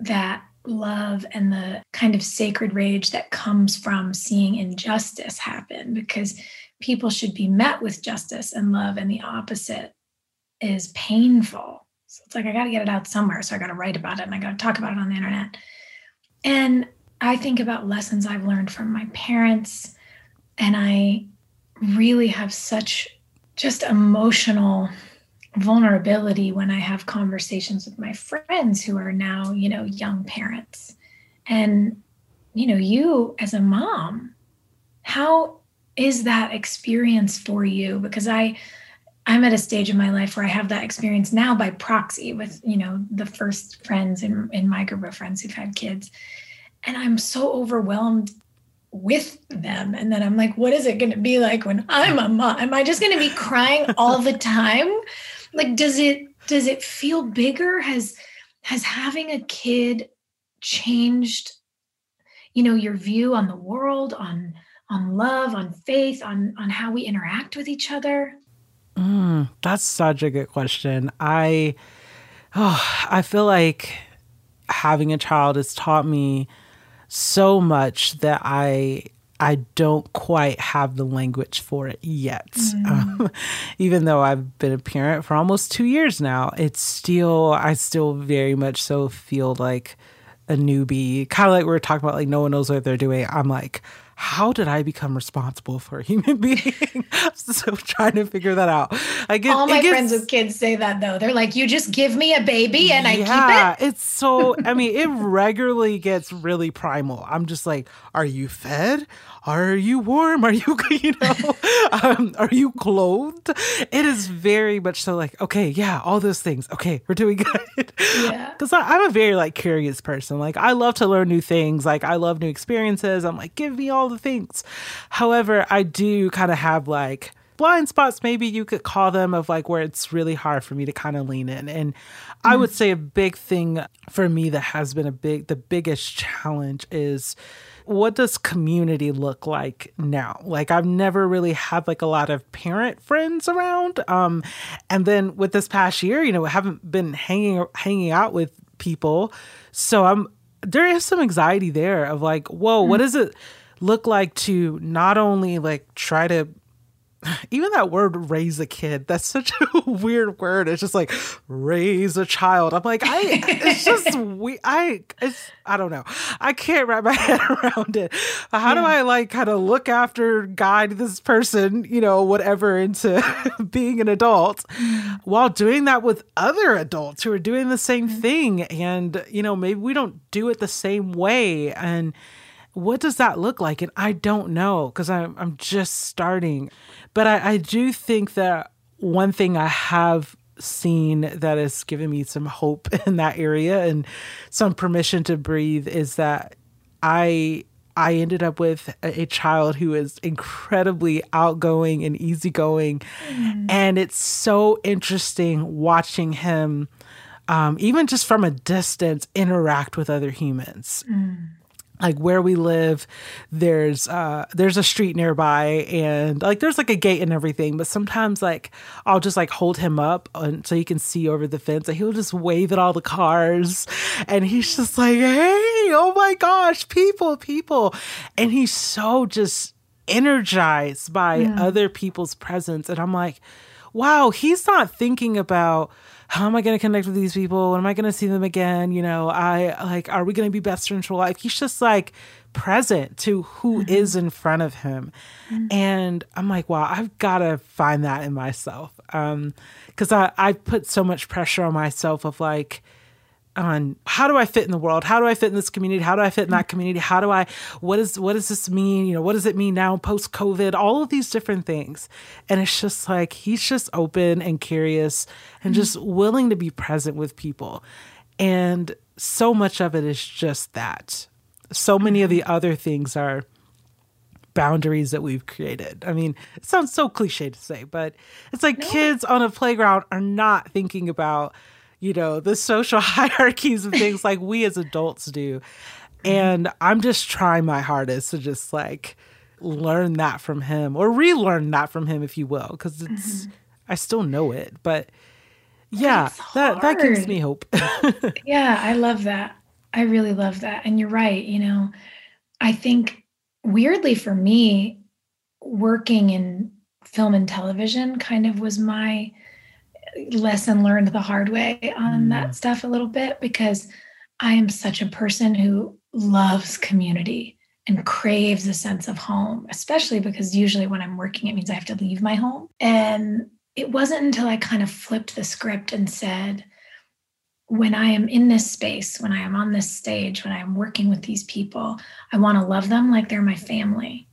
that love and the kind of sacred rage that comes from seeing injustice happen because people should be met with justice and love and the opposite is painful so it's like i got to get it out somewhere so i got to write about it and i got to talk about it on the internet and i think about lessons i've learned from my parents and i really have such just emotional vulnerability when I have conversations with my friends who are now, you know, young parents. And, you know, you as a mom, how is that experience for you? Because I, I'm at a stage in my life where I have that experience now by proxy with, you know, the first friends in, in my group of friends who've had kids. And I'm so overwhelmed with them. And then I'm like, what is it going to be like when I'm a mom? Am I just going to be crying all the time? like does it does it feel bigger has has having a kid changed you know your view on the world on on love on faith on on how we interact with each other mm, that's such a good question i oh i feel like having a child has taught me so much that i I don't quite have the language for it yet. Mm. Um, even though I've been a parent for almost two years now, it's still, I still very much so feel like a newbie. Kind of like we were talking about, like, no one knows what they're doing. I'm like, how did I become responsible for a human being? I'm still trying to figure that out. I get all my gets, friends with kids say that though. They're like, you just give me a baby and yeah, I keep it. It's so I mean, it regularly gets really primal. I'm just like, are you fed? Are you warm? Are you, you know, um, are you clothed? It is very much so like, okay, yeah, all those things. Okay, we're doing good. Yeah. Because I'm a very like curious person. Like I love to learn new things. Like I love new experiences. I'm like, give me all the things. However, I do kind of have like blind spots maybe you could call them of like where it's really hard for me to kind of lean in and i would mm. say a big thing for me that has been a big the biggest challenge is what does community look like now? Like I've never really had like a lot of parent friends around. Um, and then with this past year, you know, I haven't been hanging hanging out with people. So I'm there is some anxiety there of like, whoa, mm-hmm. what does it look like to not only like try to even that word raise a kid that's such a weird word. It's just like raise a child. I'm like i it's just we i it's i don't know. I can't wrap my head around it. How yeah. do i like kind of look after guide this person you know whatever into being an adult mm-hmm. while doing that with other adults who are doing the same mm-hmm. thing? And you know maybe we don't do it the same way. And what does that look like? And I don't know because I'm I'm just starting. But I, I do think that one thing I have seen that has given me some hope in that area and some permission to breathe is that I I ended up with a, a child who is incredibly outgoing and easygoing. Mm. And it's so interesting watching him, um, even just from a distance, interact with other humans. Mm like where we live there's uh there's a street nearby and like there's like a gate and everything but sometimes like i'll just like hold him up and so he can see over the fence. And he'll just wave at all the cars and he's just like hey oh my gosh people people. And he's so just energized by yeah. other people's presence. And i'm like wow he's not thinking about how am I going to connect with these people? When am I going to see them again? You know, I like, are we going to be best friends for life? He's just like present to who mm-hmm. is in front of him. Mm-hmm. And I'm like, wow, I've got to find that in myself. Um, cause I, I put so much pressure on myself of like, on how do I fit in the world? How do I fit in this community? How do I fit in that mm-hmm. community? How do I what is what does this mean? You know, what does it mean now post COVID? All of these different things. And it's just like he's just open and curious and mm-hmm. just willing to be present with people. And so much of it is just that. So many of the mm-hmm. other things are boundaries that we've created. I mean, it sounds so cliche to say, but it's like no. kids on a playground are not thinking about you know, the social hierarchies of things like we as adults do. And I'm just trying my hardest to just like learn that from him or relearn that from him, if you will, because it's, mm-hmm. I still know it. But yeah, that, that gives me hope. yeah, I love that. I really love that. And you're right. You know, I think weirdly for me, working in film and television kind of was my lesson learned the hard way on mm. that stuff a little bit because I am such a person who loves community and craves a sense of home, especially because usually when I'm working, it means I have to leave my home. And it wasn't until I kind of flipped the script and said, when I am in this space, when I am on this stage, when I am working with these people, I want to love them like they're my family.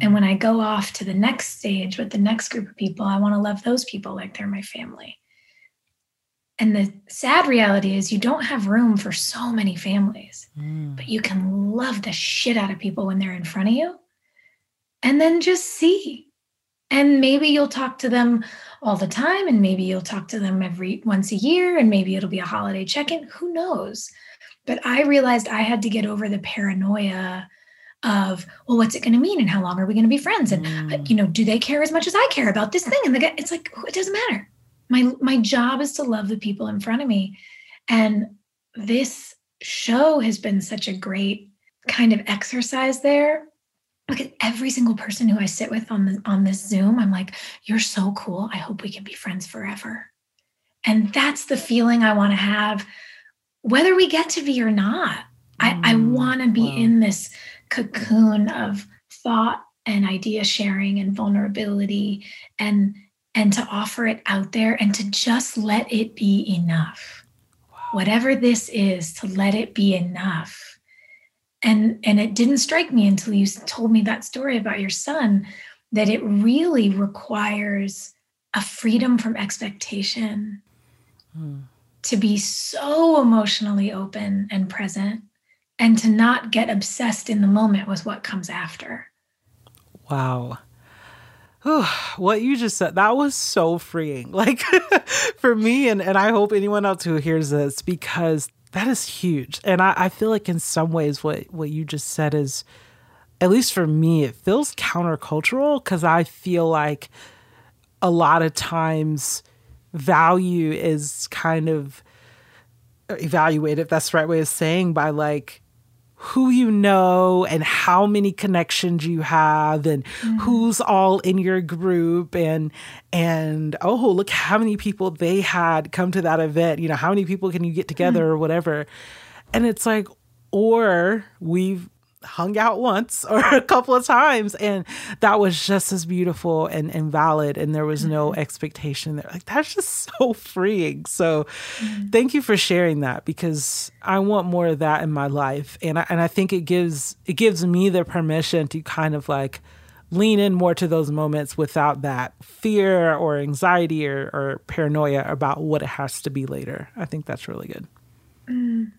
And when I go off to the next stage with the next group of people, I want to love those people like they're my family. And the sad reality is, you don't have room for so many families, mm. but you can love the shit out of people when they're in front of you and then just see. And maybe you'll talk to them all the time, and maybe you'll talk to them every once a year, and maybe it'll be a holiday check in. Who knows? But I realized I had to get over the paranoia of well what's it going to mean and how long are we going to be friends? And mm. you know do they care as much as i care about this thing? And the guy it's like it doesn't matter. My my job is to love the people in front of me. And this show has been such a great kind of exercise there. Look at every single person who i sit with on the on this zoom. I'm like you're so cool. I hope we can be friends forever. And that's the feeling i want to have whether we get to be or not. Mm. i i want to be wow. in this cocoon of thought and idea sharing and vulnerability and and to offer it out there and to just let it be enough wow. whatever this is to let it be enough and and it didn't strike me until you told me that story about your son that it really requires a freedom from expectation hmm. to be so emotionally open and present and to not get obsessed in the moment with what comes after. Wow. What you just said, that was so freeing. Like for me, and, and I hope anyone else who hears this, because that is huge. And I, I feel like in some ways what, what you just said is, at least for me, it feels countercultural because I feel like a lot of times value is kind of evaluated, if that's the right way of saying, by like who you know and how many connections you have and mm. who's all in your group and and oh look how many people they had come to that event you know how many people can you get together mm. or whatever and it's like or we've hung out once or a couple of times and that was just as beautiful and, and valid and there was no mm-hmm. expectation there like that's just so freeing so mm-hmm. thank you for sharing that because i want more of that in my life and I, and I think it gives it gives me the permission to kind of like lean in more to those moments without that fear or anxiety or, or paranoia about what it has to be later i think that's really good mm.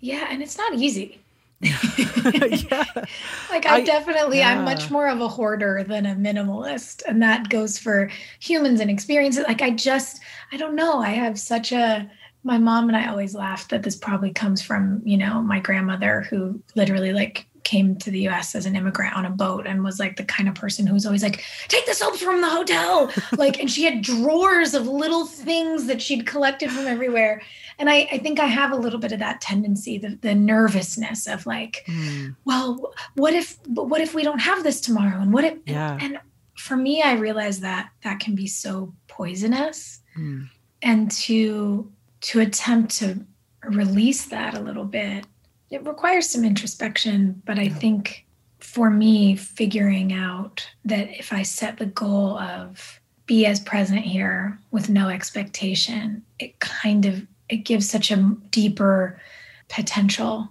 yeah and it's not easy yeah. Like I, I definitely yeah. I'm much more of a hoarder than a minimalist and that goes for humans and experiences like I just I don't know I have such a my mom and I always laughed that this probably comes from, you know, my grandmother who literally like came to the US as an immigrant on a boat and was like the kind of person who was always like, take the soaps from the hotel. like, and she had drawers of little things that she'd collected from everywhere. And I, I think I have a little bit of that tendency, the, the nervousness of like, mm. well, what if, but what if we don't have this tomorrow? And what if, yeah. and, and for me, I realized that that can be so poisonous. Mm. And to, to attempt to release that a little bit it requires some introspection but i think for me figuring out that if i set the goal of be as present here with no expectation it kind of it gives such a deeper potential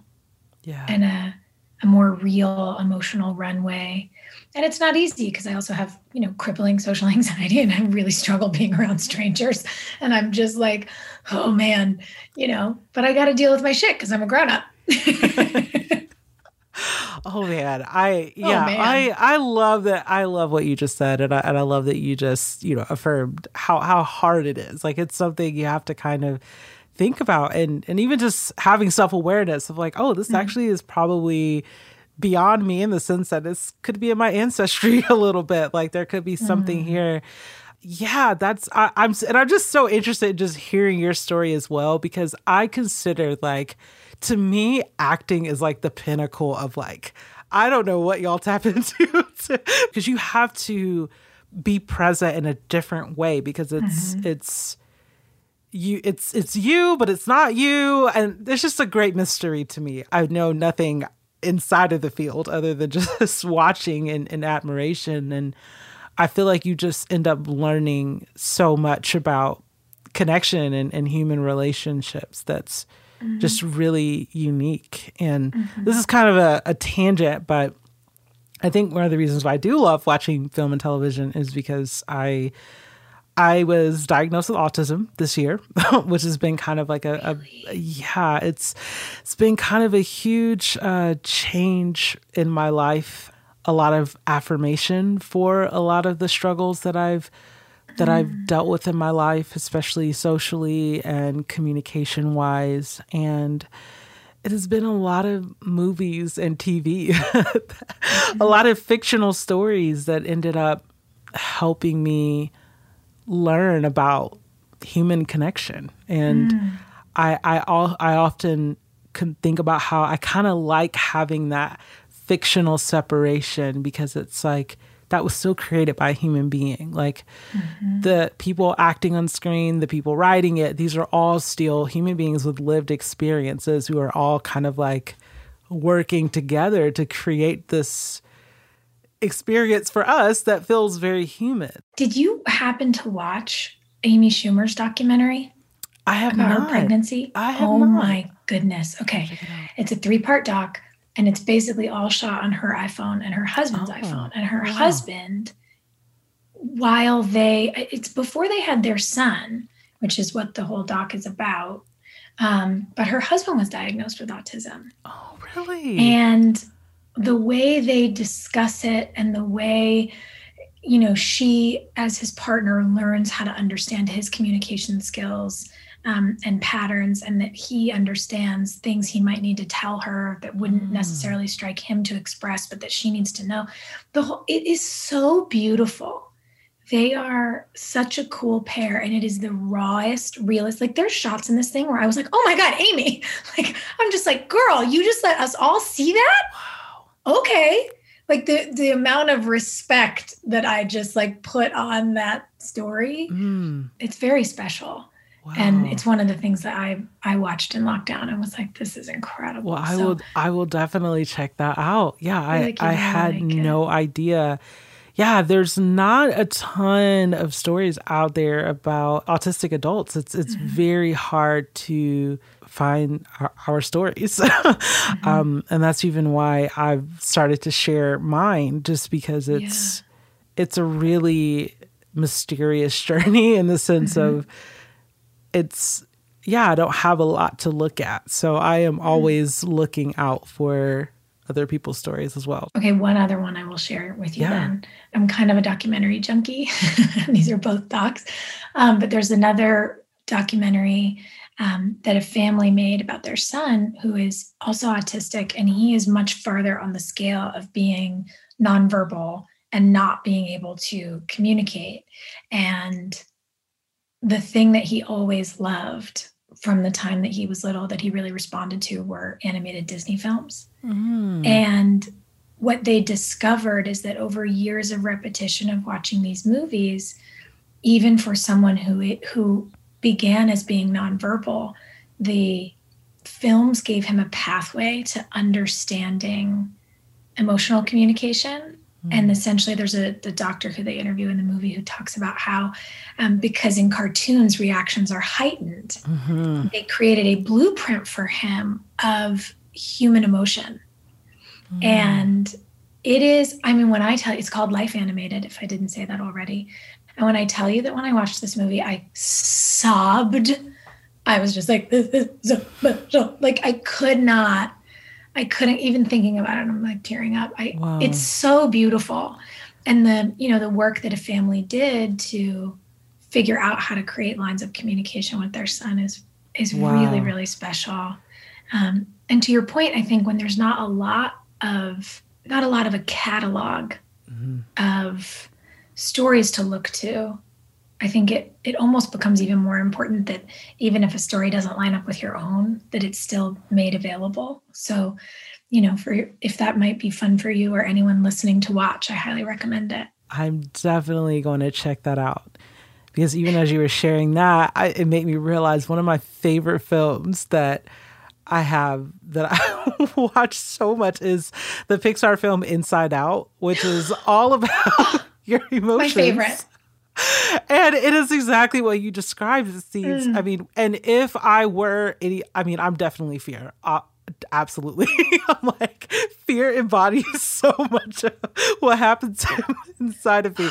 yeah. and a, a more real emotional runway. And it's not easy because i also have you know crippling social anxiety and i really struggle being around strangers. And i'm just like oh man you know but i got to deal with my shit because i'm a grown-up oh man i oh, yeah oh, man. i i love that i love what you just said and I, and I love that you just you know affirmed how how hard it is like it's something you have to kind of think about and and even just having self-awareness of like oh this mm-hmm. actually is probably beyond me in the sense that this could be in my ancestry a little bit like there could be something mm-hmm. here yeah that's I, i'm and i'm just so interested in just hearing your story as well because i consider like to me, acting is like the pinnacle of like, I don't know what y'all tap into because you have to be present in a different way because it's mm-hmm. it's you it's it's you but it's not you and it's just a great mystery to me i know nothing inside of the field other than just watching and, and admiration and i feel like you just end up learning so much about connection and, and human relationships that's mm-hmm. just really unique. And mm-hmm. this is kind of a, a tangent, but I think one of the reasons why I do love watching film and television is because I I was diagnosed with autism this year, which has been kind of like a, a yeah, it's it's been kind of a huge uh, change in my life. A lot of affirmation for a lot of the struggles that I've that I've mm. dealt with in my life, especially socially and communication wise. And it has been a lot of movies and TV, a lot of fictional stories that ended up helping me learn about human connection. And mm. I, I, I often can think about how I kind of like having that fictional separation because it's like that was still created by a human being. Like mm-hmm. the people acting on screen, the people writing it, these are all still human beings with lived experiences who are all kind of like working together to create this experience for us that feels very human. Did you happen to watch Amy Schumer's documentary? I have about not. her pregnancy. I have oh not. my goodness. Okay. It's a three part doc and it's basically all shot on her iphone and her husband's oh, iphone. And her wow. husband while they it's before they had their son which is what the whole doc is about um, but her husband was diagnosed with autism. Oh really? And the way they discuss it and the way you know she as his partner learns how to understand his communication skills um, and patterns, and that he understands things he might need to tell her that wouldn't mm. necessarily strike him to express, but that she needs to know. The whole it is so beautiful. They are such a cool pair, and it is the rawest, realest. Like there's shots in this thing where I was like, "Oh my god, Amy!" Like I'm just like, "Girl, you just let us all see that." Wow. Okay, like the the amount of respect that I just like put on that story. Mm. It's very special. Wow. And it's one of the things that I I watched in lockdown and was like, this is incredible. Well, I so, will I will definitely check that out. Yeah, I, I, I had like no it. idea. Yeah, there's not a ton of stories out there about autistic adults. It's it's mm-hmm. very hard to find our, our stories. mm-hmm. um, and that's even why I've started to share mine just because it's yeah. it's a really mysterious journey in the sense mm-hmm. of it's yeah, I don't have a lot to look at. So I am hmm. always looking out for other people's stories as well. Okay, one other one I will share with you yeah. then. I'm kind of a documentary junkie. These are both docs. Um, but there's another documentary um, that a family made about their son who is also autistic and he is much farther on the scale of being nonverbal and not being able to communicate and the thing that he always loved from the time that he was little that he really responded to were animated Disney films. Mm. And what they discovered is that over years of repetition of watching these movies, even for someone who who began as being nonverbal, the films gave him a pathway to understanding emotional communication and hmm. essentially there's a the doctor who they interview in the movie who talks about how um, because in cartoons reactions are heightened mm-hmm. they created a blueprint for him of human emotion mm. and it is i mean when i tell you it's called life animated if i didn't say that already and when i tell you that when i watched this movie i sobbed i was just like like i could not I couldn't even thinking about it. I'm like tearing up. I wow. it's so beautiful. And the, you know, the work that a family did to figure out how to create lines of communication with their son is is wow. really, really special. Um, and to your point, I think when there's not a lot of not a lot of a catalog mm-hmm. of stories to look to, I think it it almost becomes even more important that even if a story doesn't line up with your own, that it's still made available. So, you know, for if that might be fun for you or anyone listening to watch, I highly recommend it. I'm definitely going to check that out because even as you were sharing that, I, it made me realize one of my favorite films that I have that I watch so much is the Pixar film Inside Out, which is all about your emotions. My favorite and it is exactly what you described. It seems. Mm. I mean, and if I were any, I mean, I'm definitely fear. Uh, absolutely. I'm like, fear embodies so much of what happens inside of me.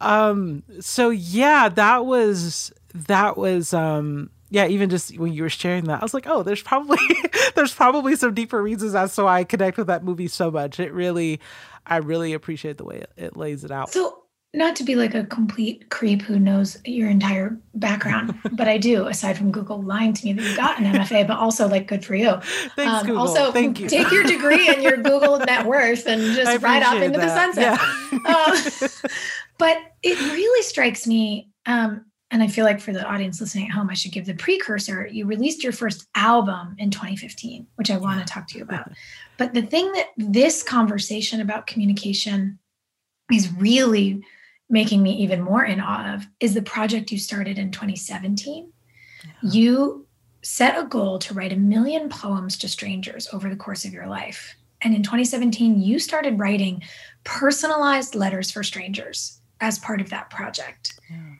Um, so yeah, that was that was um yeah, even just when you were sharing that, I was like, oh, there's probably there's probably some deeper reasons as to why I connect with that movie so much. It really I really appreciate the way it, it lays it out. So not to be like a complete creep who knows your entire background, but I do, aside from Google lying to me that you got an MFA, but also like good for you. Thanks, um, Google. Also, Thank you. take your degree and your Google net worth and just ride off into that. the sunset. Yeah. uh, but it really strikes me, um, and I feel like for the audience listening at home, I should give the precursor. You released your first album in 2015, which I want to talk to you about. But the thing that this conversation about communication is really making me even more in awe of is the project you started in 2017. Yeah. You set a goal to write a million poems to strangers over the course of your life. And in 2017, you started writing personalized letters for strangers as part of that project. Yeah.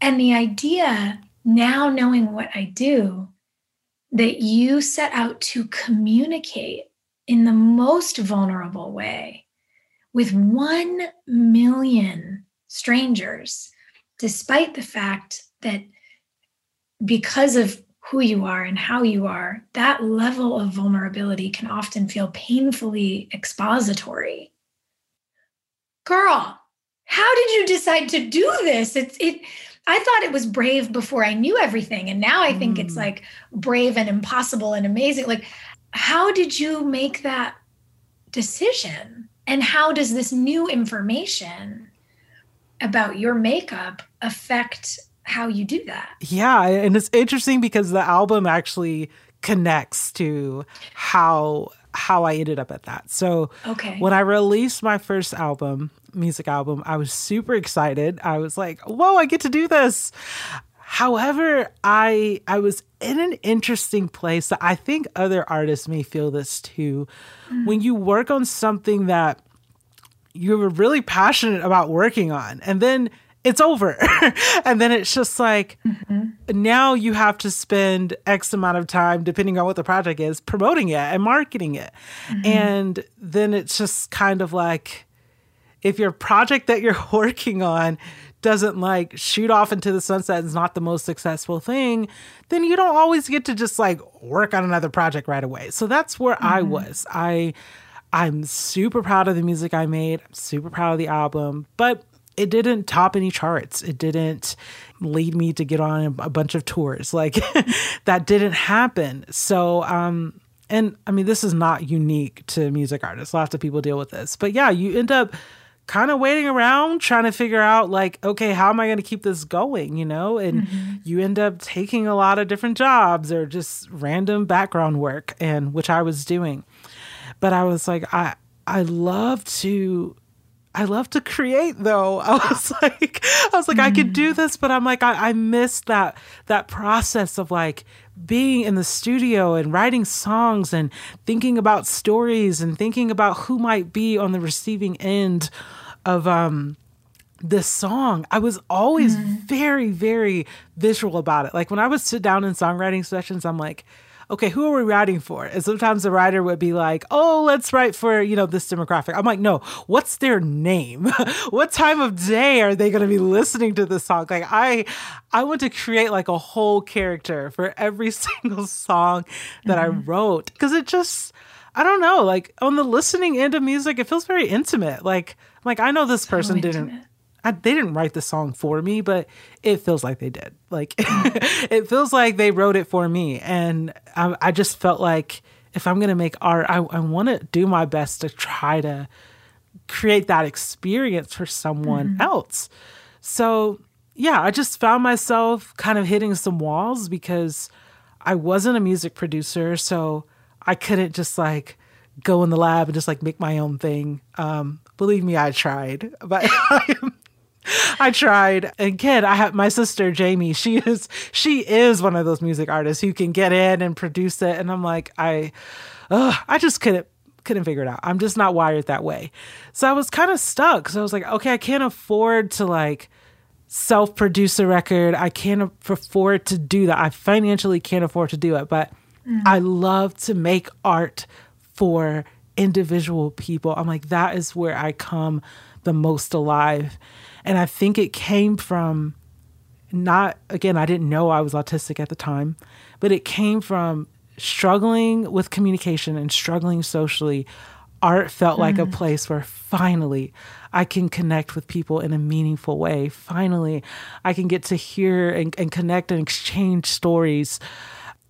And the idea, now knowing what I do, that you set out to communicate in the most vulnerable way with 1 million strangers, despite the fact that because of who you are and how you are, that level of vulnerability can often feel painfully expository. Girl, how did you decide to do this? It's it I thought it was brave before I knew everything and now I think mm. it's like brave and impossible and amazing. Like how did you make that decision? And how does this new information about your makeup affect how you do that. Yeah, and it's interesting because the album actually connects to how how I ended up at that. So okay. when I released my first album, music album, I was super excited. I was like, "Whoa, I get to do this." However, I I was in an interesting place that I think other artists may feel this too. Mm. When you work on something that you were really passionate about working on and then it's over and then it's just like mm-hmm. now you have to spend x amount of time depending on what the project is promoting it and marketing it mm-hmm. and then it's just kind of like if your project that you're working on doesn't like shoot off into the sunset and is not the most successful thing then you don't always get to just like work on another project right away so that's where mm-hmm. i was i I'm super proud of the music I made. I'm super proud of the album, but it didn't top any charts. It didn't lead me to get on a bunch of tours. Like that didn't happen. So, um, and I mean, this is not unique to music artists. Lots of people deal with this. But yeah, you end up kind of waiting around trying to figure out like okay how am i going to keep this going you know and mm-hmm. you end up taking a lot of different jobs or just random background work and which i was doing but i was like i i love to I love to create though. I was like, I was like, mm. I could do mm. this, but I'm like, I, I miss that that process of like being in the studio and writing songs and thinking about stories and thinking about who might be on the receiving end of um this song. I was always mm. very, very visual about it. Like when I would sit down in songwriting sessions, I'm like, okay, who are we writing for? And sometimes the writer would be like, oh, let's write for, you know, this demographic. I'm like, no, what's their name? what time of day are they going to be listening to this song? Like I, I want to create like a whole character for every single song that mm-hmm. I wrote. Cause it just, I don't know, like on the listening end of music, it feels very intimate. Like, like I know this person didn't I, they didn't write the song for me, but it feels like they did. Like it feels like they wrote it for me, and I, I just felt like if I'm gonna make art, I, I want to do my best to try to create that experience for someone mm-hmm. else. So yeah, I just found myself kind of hitting some walls because I wasn't a music producer, so I couldn't just like go in the lab and just like make my own thing. Um, believe me, I tried, but I tried. Again, I have my sister Jamie. She is she is one of those music artists who can get in and produce it, and I'm like, I, uh, I just couldn't couldn't figure it out. I'm just not wired that way. So I was kind of stuck. So I was like, okay, I can't afford to like self produce a record. I can't afford to do that. I financially can't afford to do it, but mm. I love to make art for individual people. I'm like, that is where I come the most alive. And I think it came from not, again, I didn't know I was autistic at the time, but it came from struggling with communication and struggling socially. Art felt mm. like a mm. place where finally I can connect with people in a meaningful way. Finally, I can get to hear and, and connect and exchange stories.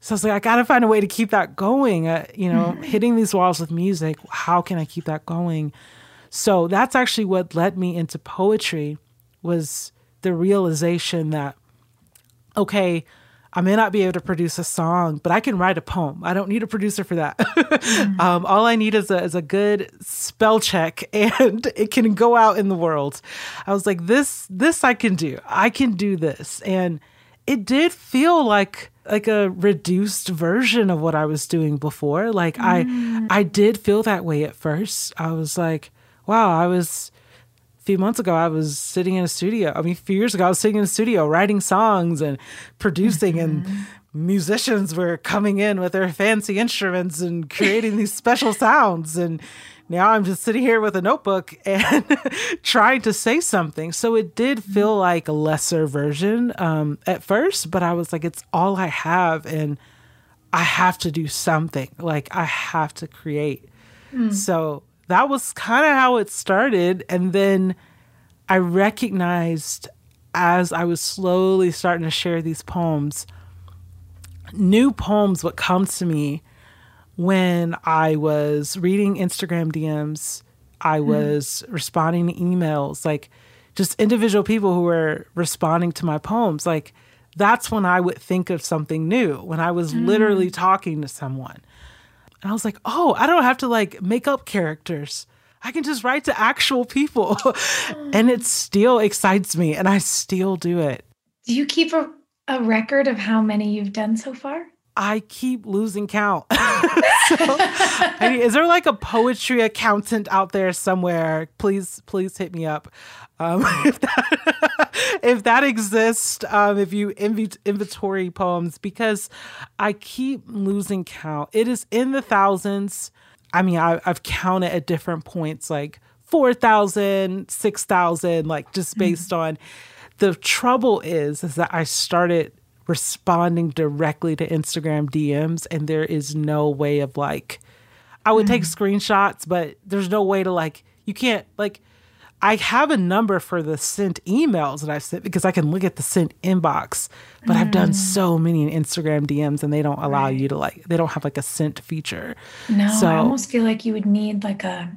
So I was like, I got to find a way to keep that going. Uh, you know, mm. hitting these walls with music, how can I keep that going? So that's actually what led me into poetry was the realization that, okay, I may not be able to produce a song, but I can write a poem. I don't need a producer for that. mm-hmm. um, all I need is a, is a good spell check and it can go out in the world. I was like, this, this I can do. I can do this. And it did feel like like a reduced version of what I was doing before. Like mm. I I did feel that way at first. I was like, wow, I was few months ago, I was sitting in a studio. I mean, a few years ago, I was sitting in a studio writing songs and producing, mm-hmm. and musicians were coming in with their fancy instruments and creating these special sounds. And now I'm just sitting here with a notebook and trying to say something. So it did mm-hmm. feel like a lesser version um, at first, but I was like, it's all I have. And I have to do something. Like, I have to create. Mm. So that was kind of how it started. And then I recognized as I was slowly starting to share these poems, new poems would come to me when I was reading Instagram DMs, I hmm. was mm. responding to emails, like just individual people who were responding to my poems. Like that's when I would think of something new, when I was mm. literally talking to someone. And I was like, oh, I don't have to like make up characters. I can just write to actual people. and it still excites me and I still do it. Do you keep a, a record of how many you've done so far? I keep losing count. so, I mean, is there like a poetry accountant out there somewhere? Please, please hit me up. Um, if, that, if that exists, um, if you inv- inventory poems, because I keep losing count. It is in the thousands. I mean, I, have counted at different points, like 4,000, 6,000, like just mm-hmm. based mm-hmm. on. The trouble is, is that I started responding directly to Instagram DMs, and there is no way of like, I would mm-hmm. take screenshots, but there's no way to like, you can't like I have a number for the sent emails that I've sent because I can look at the sent inbox, but mm. I've done mm. so many in Instagram DMs and they don't allow right. you to like, they don't have like a sent feature. No, so, I almost feel like you would need like a,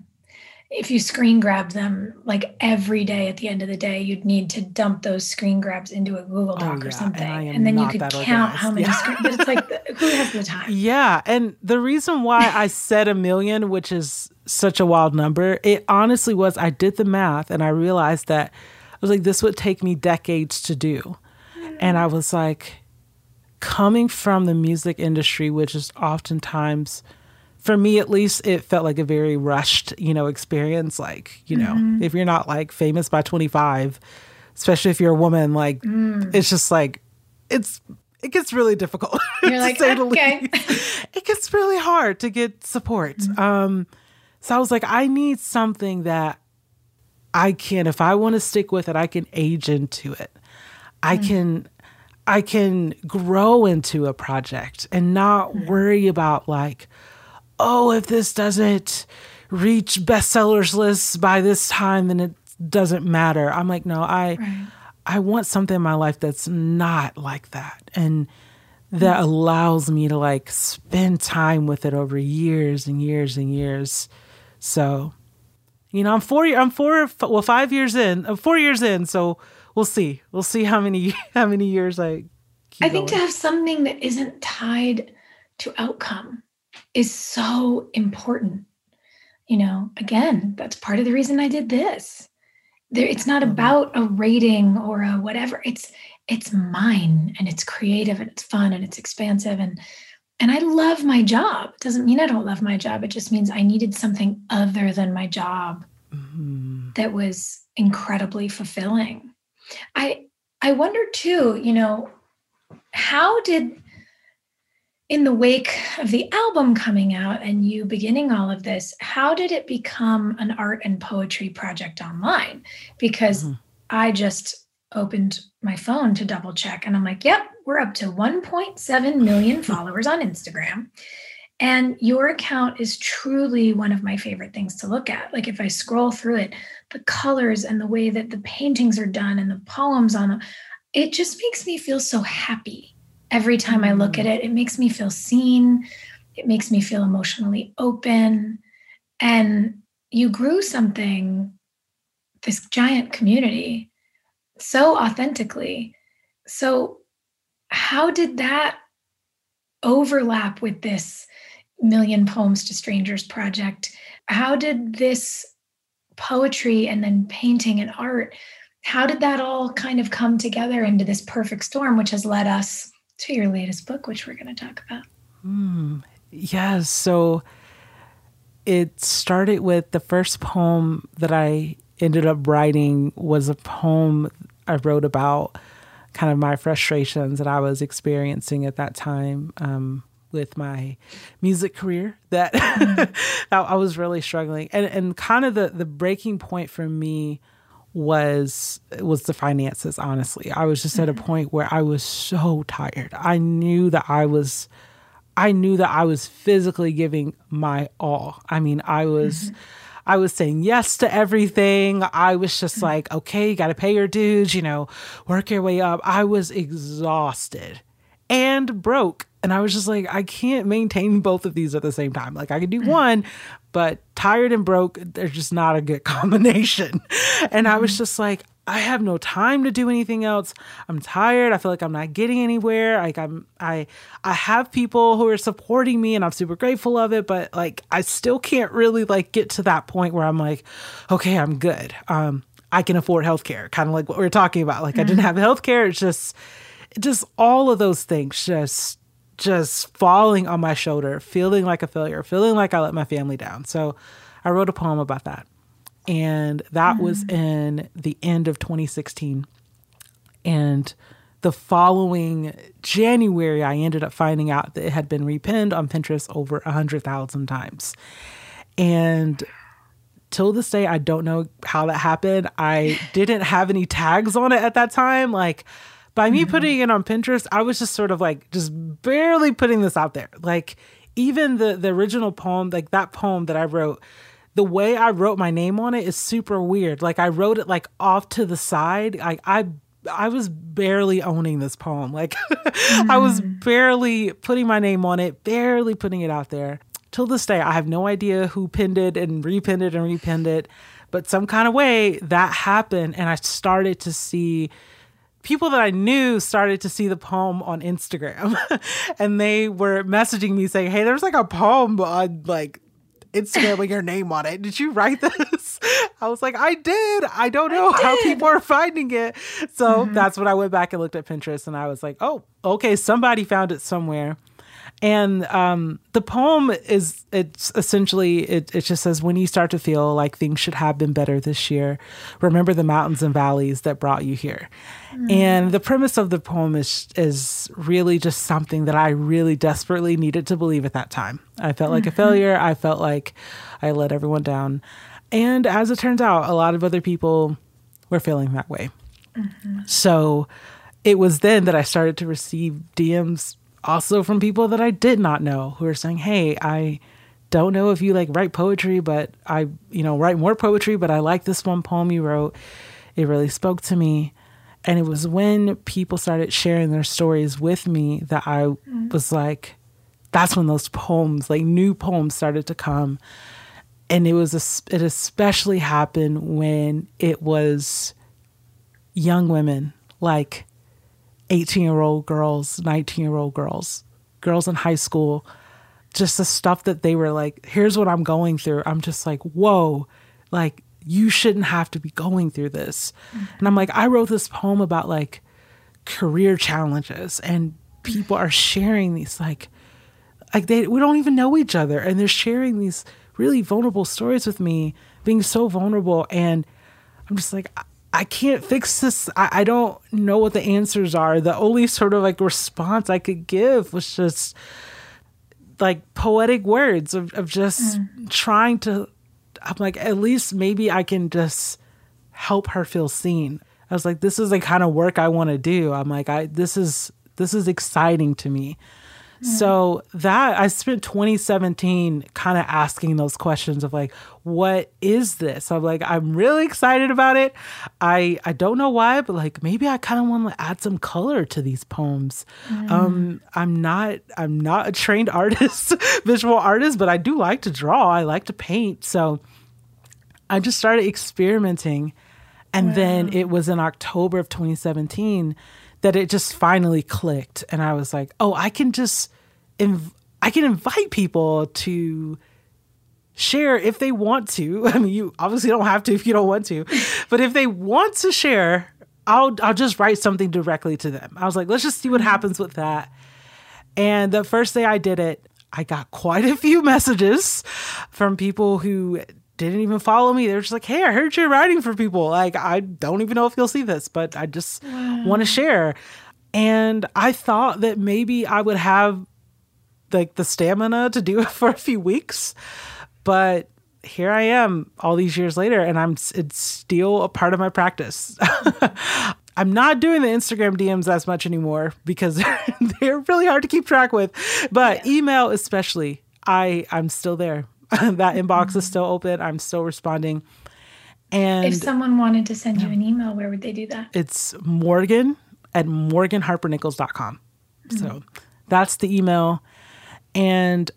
if you screen grab them like every day at the end of the day, you'd need to dump those screen grabs into a Google oh, Doc oh, yeah. or something. And, and then you could count organized. how many yeah. but it's like, who has the time? Yeah. And the reason why I said a million, which is such a wild number, it honestly was, I did the math and I realized that I was like, this would take me decades to do. Hmm. And I was like, coming from the music industry, which is oftentimes, for me at least, it felt like a very rushed, you know, experience. Like, you know, mm-hmm. if you're not like famous by 25, especially if you're a woman, like, mm. it's just like, it's, it gets really difficult. You're like, okay. it gets really hard to get support. Mm-hmm. Um, so I was like, I need something that I can, if I want to stick with it, I can age into it. I mm. can I can grow into a project and not worry about like, oh, if this doesn't reach bestsellers lists by this time, then it doesn't matter. I'm like, no, I right. I want something in my life that's not like that. And that mm. allows me to like spend time with it over years and years and years. So, you know, I'm four. I'm four. Well, five years in. I'm four years in. So we'll see. We'll see how many how many years I. I think going. to have something that isn't tied to outcome is so important. You know, again, that's part of the reason I did this. There, it's not mm-hmm. about a rating or a whatever. It's it's mine and it's creative and it's fun and it's expansive and and I love my job. It doesn't mean I don't love my job. It just means I needed something other than my job mm-hmm. that was incredibly fulfilling. I I wonder too, you know, how did in the wake of the album coming out and you beginning all of this, how did it become an art and poetry project online? Because mm-hmm. I just opened my phone to double check and I'm like, yep, we're up to 1.7 million followers on Instagram. And your account is truly one of my favorite things to look at. Like if I scroll through it, the colors and the way that the paintings are done and the poems on them, it just makes me feel so happy every time I look at it. It makes me feel seen. It makes me feel emotionally open. And you grew something, this giant community so authentically. So, how did that overlap with this Million Poems to Strangers project? How did this poetry and then painting and art, how did that all kind of come together into this perfect storm, which has led us to your latest book, which we're going to talk about? Mm, yeah. So, it started with the first poem that I ended up writing was a poem I wrote about kind of my frustrations that I was experiencing at that time um, with my music career that, mm. I was really struggling. And and kind of the the breaking point for me was was the finances honestly. I was just mm-hmm. at a mm-hmm. point where I was so tired. I knew that I was I knew that I was physically giving my all. I mean, I was mm-hmm. I was saying yes to everything. I was just mm. like, okay, you got to pay your dues, you know, work your way up. I was exhausted and broke. And I was just like, I can't maintain both of these at the same time. Like, I could do mm. one, but tired and broke, they're just not a good combination. And I was mm. just like, I have no time to do anything else. I'm tired. I feel like I'm not getting anywhere. Like I'm I I have people who are supporting me and I'm super grateful of it, but like I still can't really like get to that point where I'm like, okay, I'm good. Um I can afford healthcare, kind of like what we are talking about. Like mm-hmm. I didn't mm-hmm. have healthcare. It's just just all of those things just just falling on my shoulder, feeling like a failure, feeling like I let my family down. So I wrote a poem about that and that mm-hmm. was in the end of 2016 and the following January, I ended up finding out that it had been repinned on Pinterest over a hundred thousand times. And till this day, I don't know how that happened. I didn't have any tags on it at that time. Like by me mm-hmm. putting it on Pinterest, I was just sort of like just barely putting this out there. Like even the the original poem, like that poem that I wrote the way I wrote my name on it is super weird. Like I wrote it like off to the side. Like I I was barely owning this poem. Like mm. I was mm. barely putting my name on it, barely putting it out there. Till this day, I have no idea who pinned it and repinned it and repinned it. But some kind of way that happened, and I started to see people that I knew started to see the poem on Instagram and they were messaging me saying, Hey, there's like a poem on like Instagram with your name on it. Did you write this? I was like, I did. I don't know I how people are finding it. So mm-hmm. that's when I went back and looked at Pinterest and I was like, oh, okay, somebody found it somewhere. And um, the poem is it's essentially it, it just says when you start to feel like things should have been better this year, remember the mountains and valleys that brought you here. Mm. And the premise of the poem is is really just something that I really desperately needed to believe at that time. I felt like mm-hmm. a failure. I felt like I let everyone down. And as it turns out, a lot of other people were feeling that way. Mm-hmm. So it was then that I started to receive DMs also from people that I did not know who are saying, "Hey, I don't know if you like write poetry, but I, you know, write more poetry, but I like this one poem you wrote. It really spoke to me." And it was when people started sharing their stories with me that I mm. was like, that's when those poems, like new poems, started to come. And it was a, it especially happened when it was young women, like 18 year old girls, 19 year old girls, girls in high school, just the stuff that they were like, here's what I'm going through. I'm just like, whoa, like you shouldn't have to be going through this. Mm-hmm. And I'm like, I wrote this poem about like career challenges and people are sharing these like, like they, we don't even know each other and they're sharing these really vulnerable stories with me, being so vulnerable. And I'm just like, I can't fix this. I, I, don't know what the answers are. The only sort of like response I could give was just like poetic words of, of just mm. trying to, I'm like, at least maybe I can just help her feel seen. I was like, this is the kind of work I want to do. I'm like, I, this is, this is exciting to me. So that I spent 2017 kind of asking those questions of like, what is this? I'm like, I'm really excited about it. I I don't know why, but like maybe I kind of want to add some color to these poems. Mm. Um, I'm not I'm not a trained artist, visual artist, but I do like to draw. I like to paint. So I just started experimenting. And wow. then it was in October of 2017 that it just finally clicked and I was like, "Oh, I can just inv- I can invite people to share if they want to. I mean, you obviously don't have to if you don't want to. But if they want to share, I'll I'll just write something directly to them. I was like, let's just see what mm-hmm. happens with that. And the first day I did it, I got quite a few messages from people who didn't even follow me. They're just like, "Hey, I heard you're writing for people. Like, I don't even know if you'll see this, but I just wow. want to share." And I thought that maybe I would have like the stamina to do it for a few weeks, but here I am all these years later, and I'm it's still a part of my practice. I'm not doing the Instagram DMs as much anymore because they're, they're really hard to keep track with. But yeah. email especially, I I'm still there. that inbox mm-hmm. is still open. I'm still responding. And if someone wanted to send you an email, where would they do that? It's Morgan at morganharpernichols.com. Mm-hmm. So that's the email. And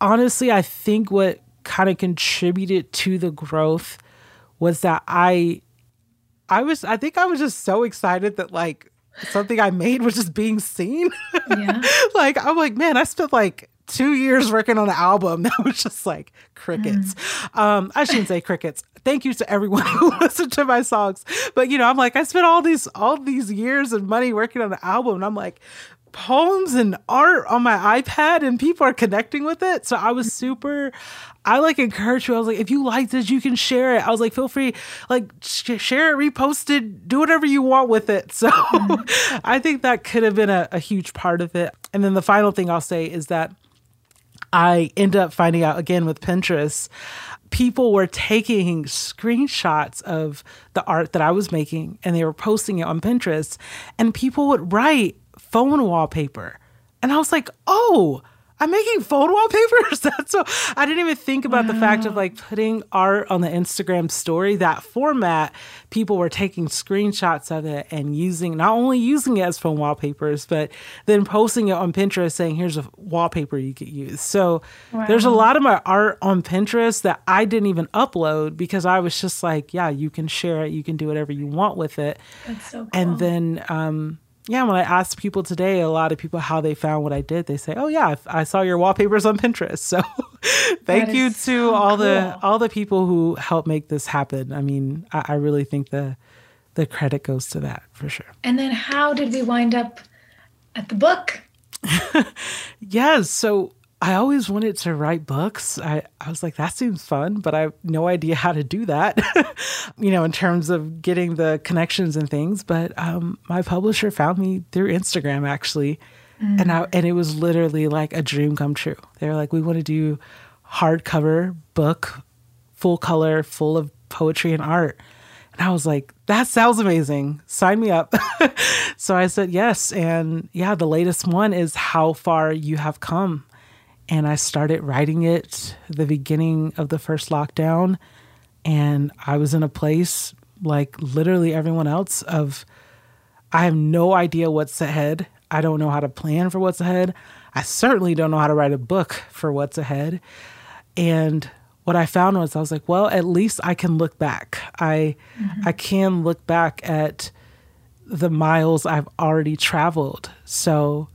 honestly, I think what kind of contributed to the growth was that I I was I think I was just so excited that like something I made was just being seen. Yeah. like I'm like, man, I spent like two years working on an album that was just like crickets. Mm. Um, I shouldn't say crickets. Thank you to everyone who listened to my songs. But you know, I'm like, I spent all these all these years and money working on an album, and I'm like, poems and art on my iPad and people are connecting with it. So I was super, I like encourage you. I was like, if you like this, you can share it. I was like, feel free, like sh- share it, repost it, do whatever you want with it. So mm-hmm. I think that could have been a, a huge part of it. And then the final thing I'll say is that I end up finding out again with Pinterest people were taking screenshots of the art that I was making and they were posting it on Pinterest and people would write phone wallpaper. And I was like, oh, I'm making phone wallpapers. That's so I didn't even think about wow. the fact of like putting art on the Instagram story. That format, people were taking screenshots of it and using not only using it as phone wallpapers, but then posting it on Pinterest saying, here's a wallpaper you could use. So wow. there's a lot of my art on Pinterest that I didn't even upload because I was just like, yeah, you can share it, you can do whatever you want with it. That's so cool. And then um yeah, when I asked people today, a lot of people how they found what I did, they say, "Oh yeah, I, saw your wallpapers on Pinterest." So, thank you to so all cool. the all the people who helped make this happen. I mean, I, I really think the the credit goes to that for sure. And then, how did we wind up at the book? yes, so I always wanted to write books. I, I was like, that seems fun, but I have no idea how to do that, you know, in terms of getting the connections and things. But um, my publisher found me through Instagram actually. Mm. And I, and it was literally like a dream come true. They were like, we want to do hardcover book, full color, full of poetry and art. And I was like, that sounds amazing. Sign me up. so I said yes. And yeah, the latest one is How Far You Have Come and I started writing it the beginning of the first lockdown and I was in a place like literally everyone else of I have no idea what's ahead. I don't know how to plan for what's ahead. I certainly don't know how to write a book for what's ahead. And what I found was I was like, well, at least I can look back. I mm-hmm. I can look back at the miles I've already traveled. So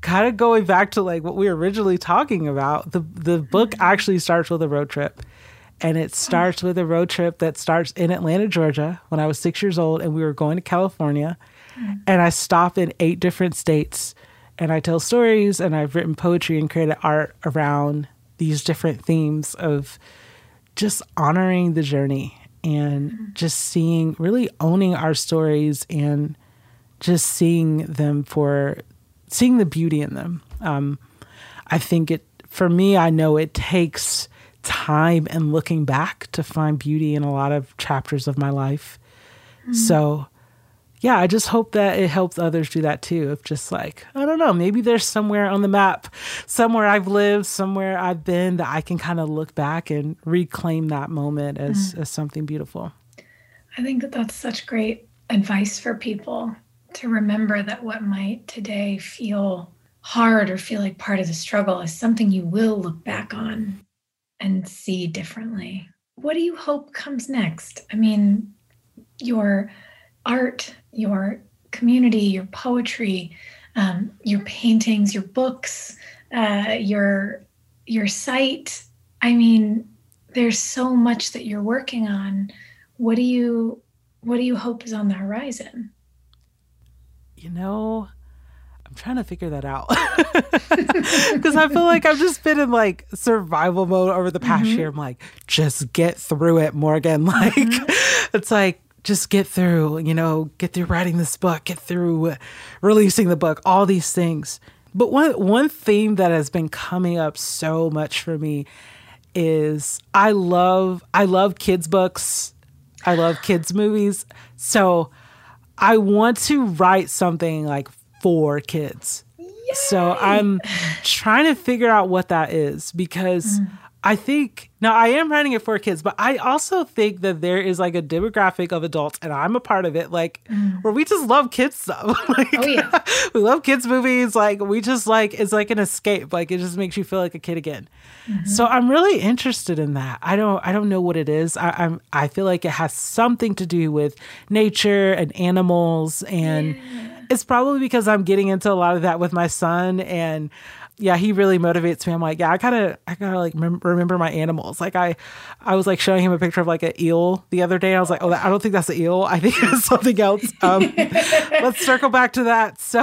kind of going back to like what we were originally talking about, the the book mm-hmm. actually starts with a road trip. And it starts with a road trip that starts in Atlanta, Georgia, when I was six years old, and we were going to California. Mm-hmm. And I stop in eight different states, and I tell stories, and I've written poetry and created art around these different themes of just honoring the journey and mm-hmm. just seeing, really owning our stories and just seeing them for seeing the beauty in them. Um, I think it, for me, I know it takes time and looking back to find beauty in a lot of chapters of my life. Mm-hmm. So, yeah, I just hope that it helps others do that too. Of just like, I don't know, maybe there's somewhere on the map, somewhere I've lived, somewhere I've been that I can kind of look back and reclaim that moment as, mm. as something beautiful. I think that that's such great advice for people to remember that what might today feel hard or feel like part of the struggle is something you will look back on and see differently. What do you hope comes next? I mean, your art, your community, your poetry, um, your paintings, your books, uh, your your site. I mean, there's so much that you're working on. What do you what do you hope is on the horizon? You know, I'm trying to figure that out because I feel like I've just been in like survival mode over the past mm-hmm. year. I'm like, just get through it, Morgan. Like, mm-hmm. it's like, just get through, you know, get through writing this book, get through releasing the book, all these things. But one one theme that has been coming up so much for me is I love I love kids books. I love kids movies. So I want to write something like for kids. Yay! So I'm trying to figure out what that is because mm. I think now I am writing it for kids, but I also think that there is like a demographic of adults, and I'm a part of it, like mm. where we just love kids stuff. like, oh yeah, we love kids movies. Like we just like it's like an escape. Like it just makes you feel like a kid again. Mm-hmm. So I'm really interested in that. I don't I don't know what it is. I, I'm I feel like it has something to do with nature and animals and. Yeah. It's probably because I'm getting into a lot of that with my son and yeah, he really motivates me. I'm like, yeah, I gotta, I gotta like mem- remember my animals. Like I, I was like showing him a picture of like an eel the other day. I was like, oh, I don't think that's an eel. I think it's something else. Um, let's circle back to that. So,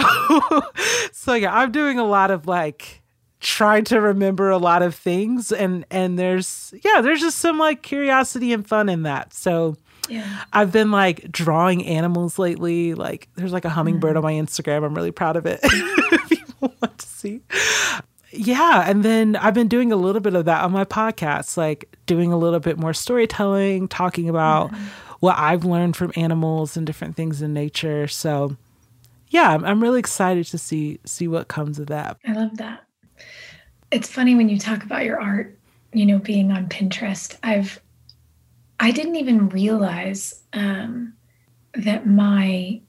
so yeah, I'm doing a lot of like trying to remember a lot of things, and and there's yeah, there's just some like curiosity and fun in that. So. Yeah. I've been like drawing animals lately. Like there's like a hummingbird mm. on my Instagram. I'm really proud of it. People want to see. Yeah, and then I've been doing a little bit of that on my podcast, like doing a little bit more storytelling, talking about mm-hmm. what I've learned from animals and different things in nature. So, yeah, I'm, I'm really excited to see see what comes of that. I love that. It's funny when you talk about your art, you know, being on Pinterest. I've I didn't even realize um, that my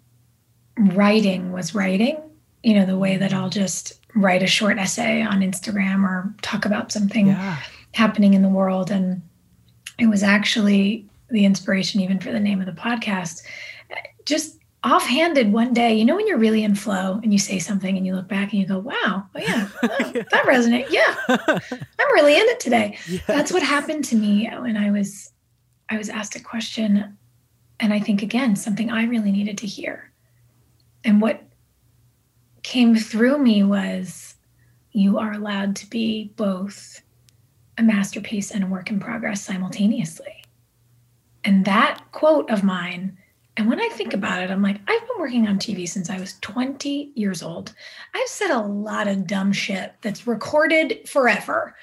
writing was writing. You know, the way that I'll just write a short essay on Instagram or talk about something yeah. happening in the world. And it was actually the inspiration, even for the name of the podcast. Just offhanded one day, you know, when you're really in flow and you say something and you look back and you go, wow, oh yeah, oh, that resonates. Yeah, I'm really in it today. Yes. That's what happened to me when I was, I was asked a question. And I think, again, something I really needed to hear. And what came through me was, you are allowed to be both a masterpiece and a work in progress simultaneously. And that quote of mine and when I think about it, I'm like, I've been working on TV since I was 20 years old. I've said a lot of dumb shit that's recorded forever.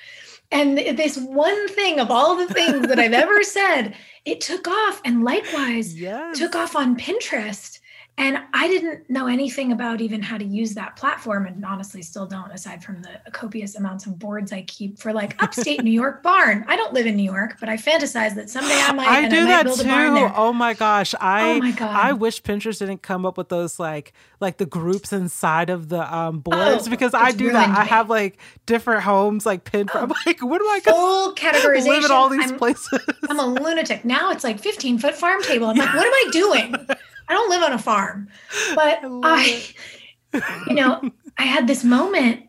And this one thing of all the things that I've ever said, it took off. And likewise, yes. took off on Pinterest. And I didn't know anything about even how to use that platform, and honestly, still don't, aside from the copious amounts of boards I keep for like upstate New York barn. I don't live in New York, but I fantasize that someday I might. I do I that too. Oh my gosh, I oh my God. I wish Pinterest didn't come up with those like like the groups inside of the um, boards oh, because I do that. Me. I have like different homes like pinned. Oh. I'm like, what do I full categorization? Live in all these I'm, places. I'm a lunatic. Now it's like 15 foot farm table. I'm like, what am I doing? I don't live on a farm, but I, I you know, I had this moment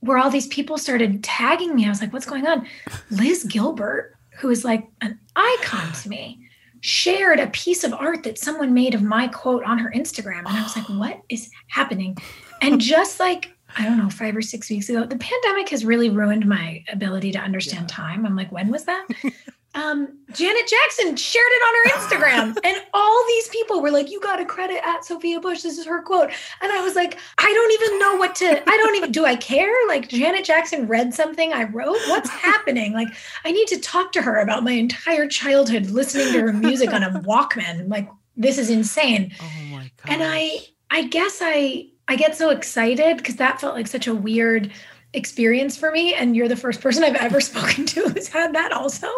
where all these people started tagging me. I was like, what's going on? Liz Gilbert, who is like an icon to me, shared a piece of art that someone made of my quote on her Instagram. And I was like, what is happening? And just like, I don't know, five or six weeks ago, the pandemic has really ruined my ability to understand yeah. time. I'm like, when was that? um, Janet Jackson shared it on her Instagram, and all these people were like, "You got to credit at Sophia Bush. This is her quote." And I was like, "I don't even know what to. I don't even. Do I care? Like Janet Jackson read something I wrote. What's happening? Like I need to talk to her about my entire childhood listening to her music on a Walkman. Like this is insane." Oh my god! And I, I guess I, I get so excited because that felt like such a weird experience for me and you're the first person I've ever spoken to who's had that also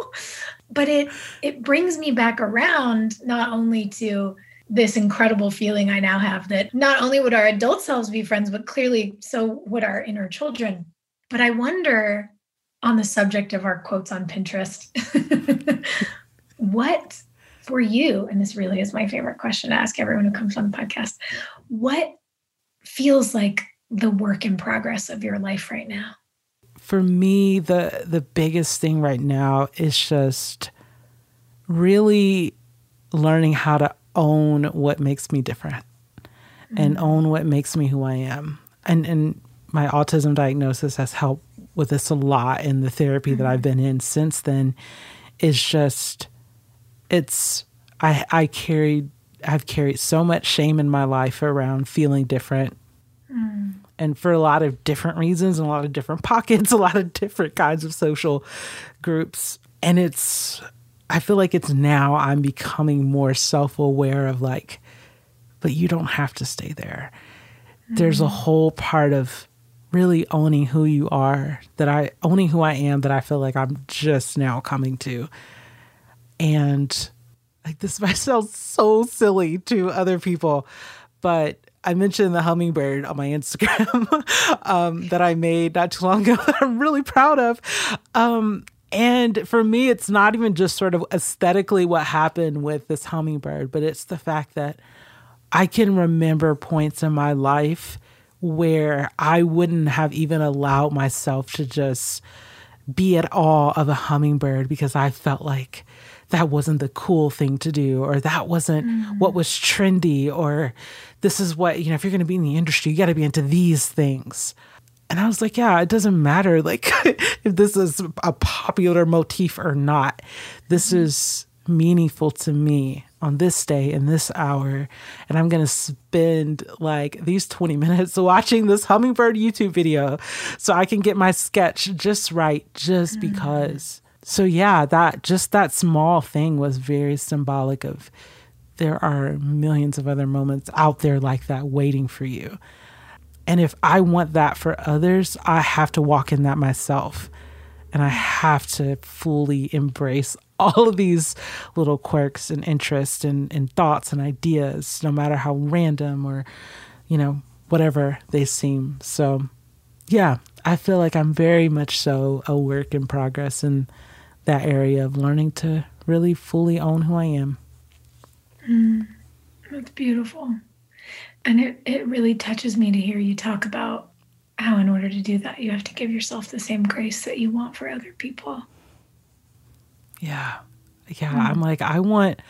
but it it brings me back around not only to this incredible feeling I now have that not only would our adult selves be friends but clearly so would our inner children but I wonder on the subject of our quotes on Pinterest what for you and this really is my favorite question to ask everyone who comes on the podcast what feels like the work in progress of your life right now? For me, the the biggest thing right now is just really learning how to own what makes me different mm-hmm. and own what makes me who I am. And and my autism diagnosis has helped with this a lot in the therapy mm-hmm. that I've been in since then is just it's I I carried I've carried so much shame in my life around feeling different. And for a lot of different reasons and a lot of different pockets, a lot of different kinds of social groups. And it's, I feel like it's now I'm becoming more self aware of like, but you don't have to stay there. Mm. There's a mm. whole part of really owning who you are that I, owning who I am that I feel like I'm just now coming to. And like this might sound so silly to other people, but I mentioned the hummingbird on my Instagram um, that I made not too long ago that I'm really proud of. Um, and for me, it's not even just sort of aesthetically what happened with this hummingbird, but it's the fact that I can remember points in my life where I wouldn't have even allowed myself to just be at all of a hummingbird because I felt like that wasn't the cool thing to do or that wasn't mm. what was trendy or this is what, you know, if you're going to be in the industry, you got to be into these things. And I was like, yeah, it doesn't matter like if this is a popular motif or not. This mm-hmm. is meaningful to me on this day in this hour and i'm going to spend like these 20 minutes watching this hummingbird youtube video so i can get my sketch just right just mm-hmm. because so yeah that just that small thing was very symbolic of there are millions of other moments out there like that waiting for you. And if I want that for others, I have to walk in that myself. And I have to fully embrace all of these little quirks and interests and, and thoughts and ideas, no matter how random or, you know, whatever they seem. So, yeah, I feel like I'm very much so a work in progress in that area of learning to really fully own who I am. Mm, that's beautiful. And it, it really touches me to hear you talk about how, in order to do that, you have to give yourself the same grace that you want for other people. Yeah. Yeah. Mm. I'm like, I want,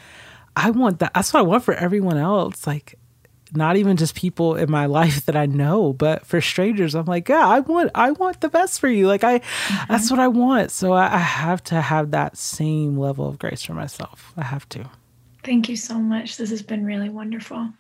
I want that. That's what I want for everyone else. Like, not even just people in my life that I know, but for strangers, I'm like, yeah, I want, I want the best for you. Like I, mm-hmm. that's what I want. So I, I have to have that same level of grace for myself. I have to. Thank you so much. This has been really wonderful.